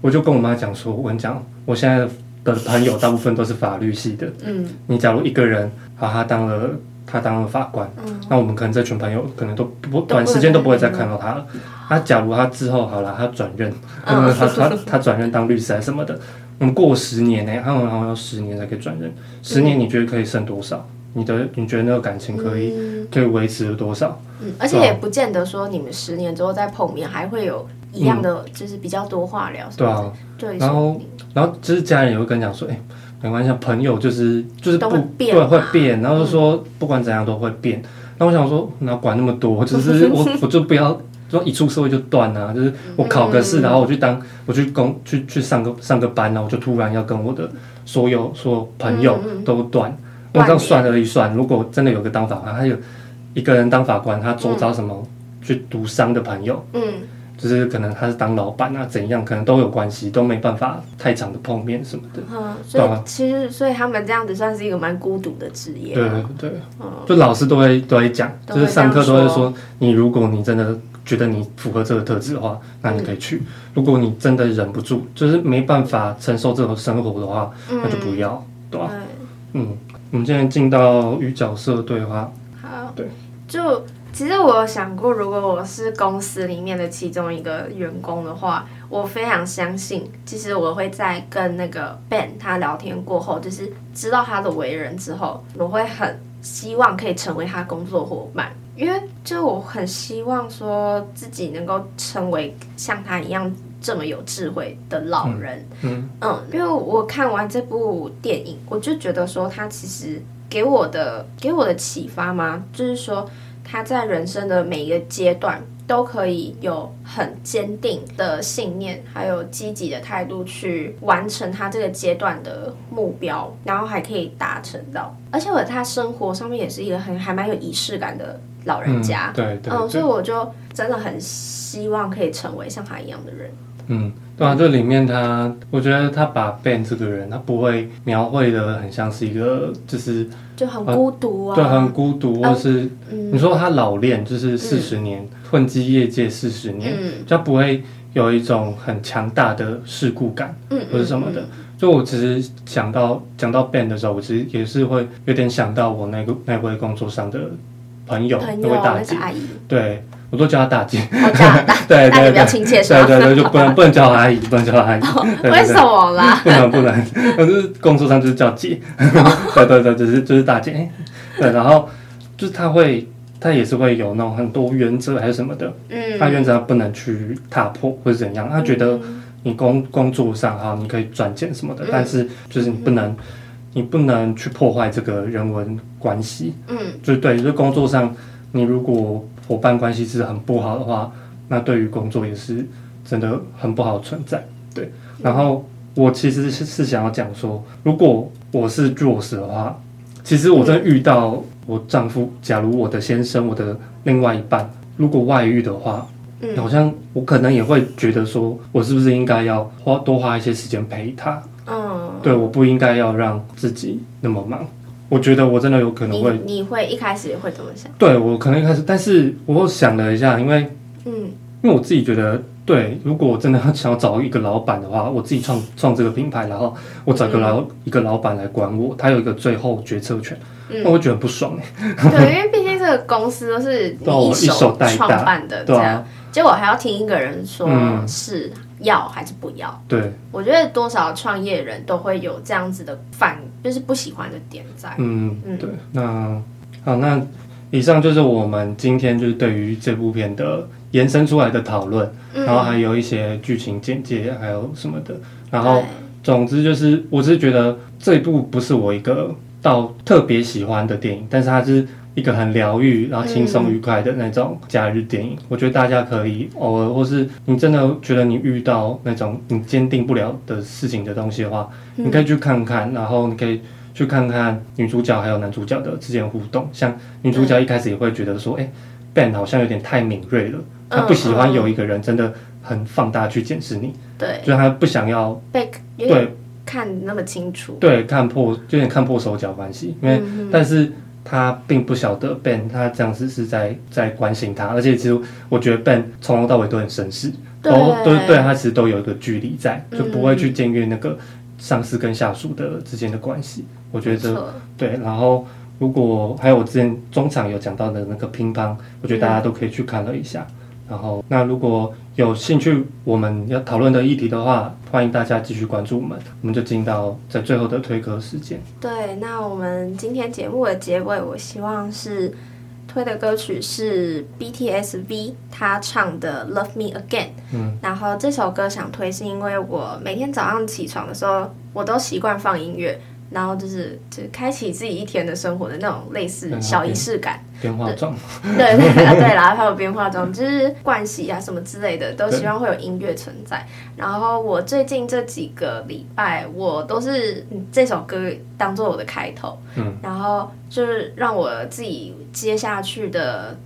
[SPEAKER 1] 我就跟我妈讲说，我跟你讲，我现在。的朋友大部分都是法律系的。嗯，你假如一个人，把，他当了他当了法官，嗯，那我们可能这群朋友可能都不短时间都不会再看到他了。那假如他之后好了，他转任，他他他转任当律师啊什么的，我们过十年呢，他们好像要十年才可以转任。十年你觉得可以剩多少？你的你觉得那个感情可以可以维持多少？
[SPEAKER 2] 嗯，而且也不见得说你们十年之后再碰面还会有一样的，就是比较多话聊。对啊，对，
[SPEAKER 1] 然后。然后就是家人也会跟你讲说，哎，没关系，朋友就是就是不
[SPEAKER 2] 变
[SPEAKER 1] 对会变，然后就说不管怎样都会变。那、嗯、我想说，哪管那么多，就是我 我就不要说一出社会就断啊，就是我考个试，然后我去当我去工去去上个上个班，然后我就突然要跟我的所有所有朋友都断。我这样算了一算，如果真的有个当法官，他有一个人当法官，他周遭什么、嗯、去读商的朋友，嗯。就是可能他是当老板啊，怎样可能都有关系，都没办法太长的碰面什么的。
[SPEAKER 2] 嗯，所以其实所以他们这样子算是一个蛮孤独的职业。
[SPEAKER 1] 对对对，嗯，就老师都会都会讲，就是上课都会说，你如果你真的觉得你符合这个特质的话，那你可以去；如果你真的忍不住，就是没办法承受这种生活的话，那就不要，对吧？嗯，我们现在进到与角色对话。
[SPEAKER 2] 好，
[SPEAKER 1] 对，
[SPEAKER 2] 就。其实我有想过，如果我是公司里面的其中一个员工的话，我非常相信，其实我会在跟那个 Ben 他聊天过后，就是知道他的为人之后，我会很希望可以成为他工作伙伴，因为就我很希望说自己能够成为像他一样这么有智慧的老人。嗯嗯，因为我看完这部电影，我就觉得说他其实给我的给我的启发吗？就是说。他在人生的每一个阶段都可以有很坚定的信念，还有积极的态度去完成他这个阶段的目标，然后还可以达成到。而且我他生活上面也是一个很还蛮有仪式感的老人家，
[SPEAKER 1] 嗯、对对，对，
[SPEAKER 2] 嗯，所以我就真的很希望可以成为像他一样的人。
[SPEAKER 1] 嗯，对啊，这里面他，我觉得他把 Ben 这个人，他不会描绘的很像是一个，就是
[SPEAKER 2] 就很孤独啊，
[SPEAKER 1] 对，很孤独，或是你说他老练，就是四十年混迹业界四十年，就不会有一种很强大的世故感，嗯，或者什么的。就我其实想到讲到 Ben 的时候，我其实也是会有点想到我那个那位工作上的朋友，那位大姐，对。我都叫她大姐，
[SPEAKER 2] 对对 对，比较亲切，
[SPEAKER 1] 对对对，就不能不能叫阿姨，不能叫阿姨，
[SPEAKER 2] 为什么啦？
[SPEAKER 1] 不能不能，可是工作上就是叫姐，对对对，就是就是大姐，对，然后就是她会，她也是会有那种很多原则还是什么的，嗯，她原则不能去踏破或者怎样，她觉得你工工作上哈，你可以赚钱什么的，但是就是你不能，你不能去破坏这个人文关系，嗯，就是对，就是工作上你如果。伙伴关系是很不好的话，那对于工作也是真的很不好存在。对，然后我其实是是想要讲说，如果我是 Rose 的话，其实我真的遇到我丈夫，假如我的先生，我的另外一半，如果外遇的话，嗯，好像我可能也会觉得说，我是不是应该要花多花一些时间陪他？嗯，对，我不应该要让自己那么忙。我觉得我真的有可能会，
[SPEAKER 2] 你，你会一开始也会怎么想？
[SPEAKER 1] 对，我可能一开始，但是我想了一下，因为，嗯，因为我自己觉得，对，如果我真的想要找一个老板的话，我自己创 创这个品牌，然后我找个老、嗯、一个老板来管我，他有一个最后决策权，那、嗯、我觉得不爽哎。
[SPEAKER 2] 对，因为毕竟这个公司都是你一手 创办的，对啊，结果还要听一个人说是。要还是不要？
[SPEAKER 1] 对，
[SPEAKER 2] 我觉得多少创业人都会有这样子的反，就是不喜欢的点在。
[SPEAKER 1] 嗯嗯，对。那好，那以上就是我们今天就是对于这部片的延伸出来的讨论，嗯、然后还有一些剧情简介，还有什么的。然后总之就是，我只是觉得这一部不是我一个到特别喜欢的电影，但是它是。一个很疗愈，然后轻松愉快的那种假日电影，嗯、我觉得大家可以偶尔，或是你真的觉得你遇到那种你坚定不了的事情的东西的话，嗯、你可以去看看，然后你可以去看看女主角还有男主角的之间互动。像女主角一开始也会觉得说，哎、，Ben 好像有点太敏锐了，他不喜欢有一个人真的很放大去检视你，对、嗯，就是他不想要
[SPEAKER 2] 被对。看那么清楚，
[SPEAKER 1] 对，看破有点看破手脚关系，因为、嗯、但是。他并不晓得 Ben，他这样子是在在关心他，而且其实我觉得 Ben 从头到尾都很绅士，都都对他其实都有一个距离在，就不会去僭越那个上司跟下属的之间的关系。嗯、我觉得对，然后如果还有我之前中场有讲到的那个乒乓，我觉得大家都可以去看了一下。嗯然后，那如果有兴趣我们要讨论的议题的话，欢迎大家继续关注我们。我们就进到在最后的推歌时间。
[SPEAKER 2] 对，那我们今天节目的结尾，我希望是推的歌曲是 BTS V 他唱的《Love Me Again》。嗯，然后这首歌想推是因为我每天早上起床的时候，我都习惯放音乐。然后就是，就是开启自己一天的生活的那种类似小仪式感，
[SPEAKER 1] 边化
[SPEAKER 2] 妆，对 对啦，还有边化妆，就是盥洗啊什么之类的，都希望会有音乐存在。然后我最近这几个礼拜，我都是这首歌当做我的开头，嗯，然后就是让我自己接下去的。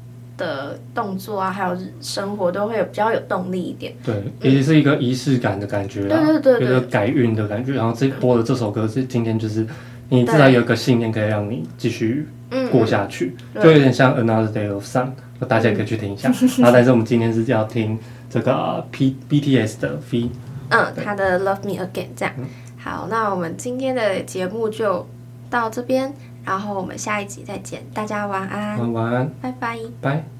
[SPEAKER 2] 的动作啊，还有生活都会有比较有动力一点。
[SPEAKER 1] 对，也是一个仪式感的感觉，对对对，一个改运的感觉。然后这播的这首歌是今天就是你至少有个信念可以让你继续过下去，就有点像 Another Day of Sun，大家也可以去听一下。然后但是我们今天是要听这个 P BTS 的 V，
[SPEAKER 2] 嗯，他的 Love Me Again 这样。好，那我们今天的节目就到这边。然后我们下一集再见，大家晚安。
[SPEAKER 1] 晚安，
[SPEAKER 2] 拜拜，
[SPEAKER 1] 拜。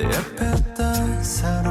[SPEAKER 3] 내 옆에 딴 사람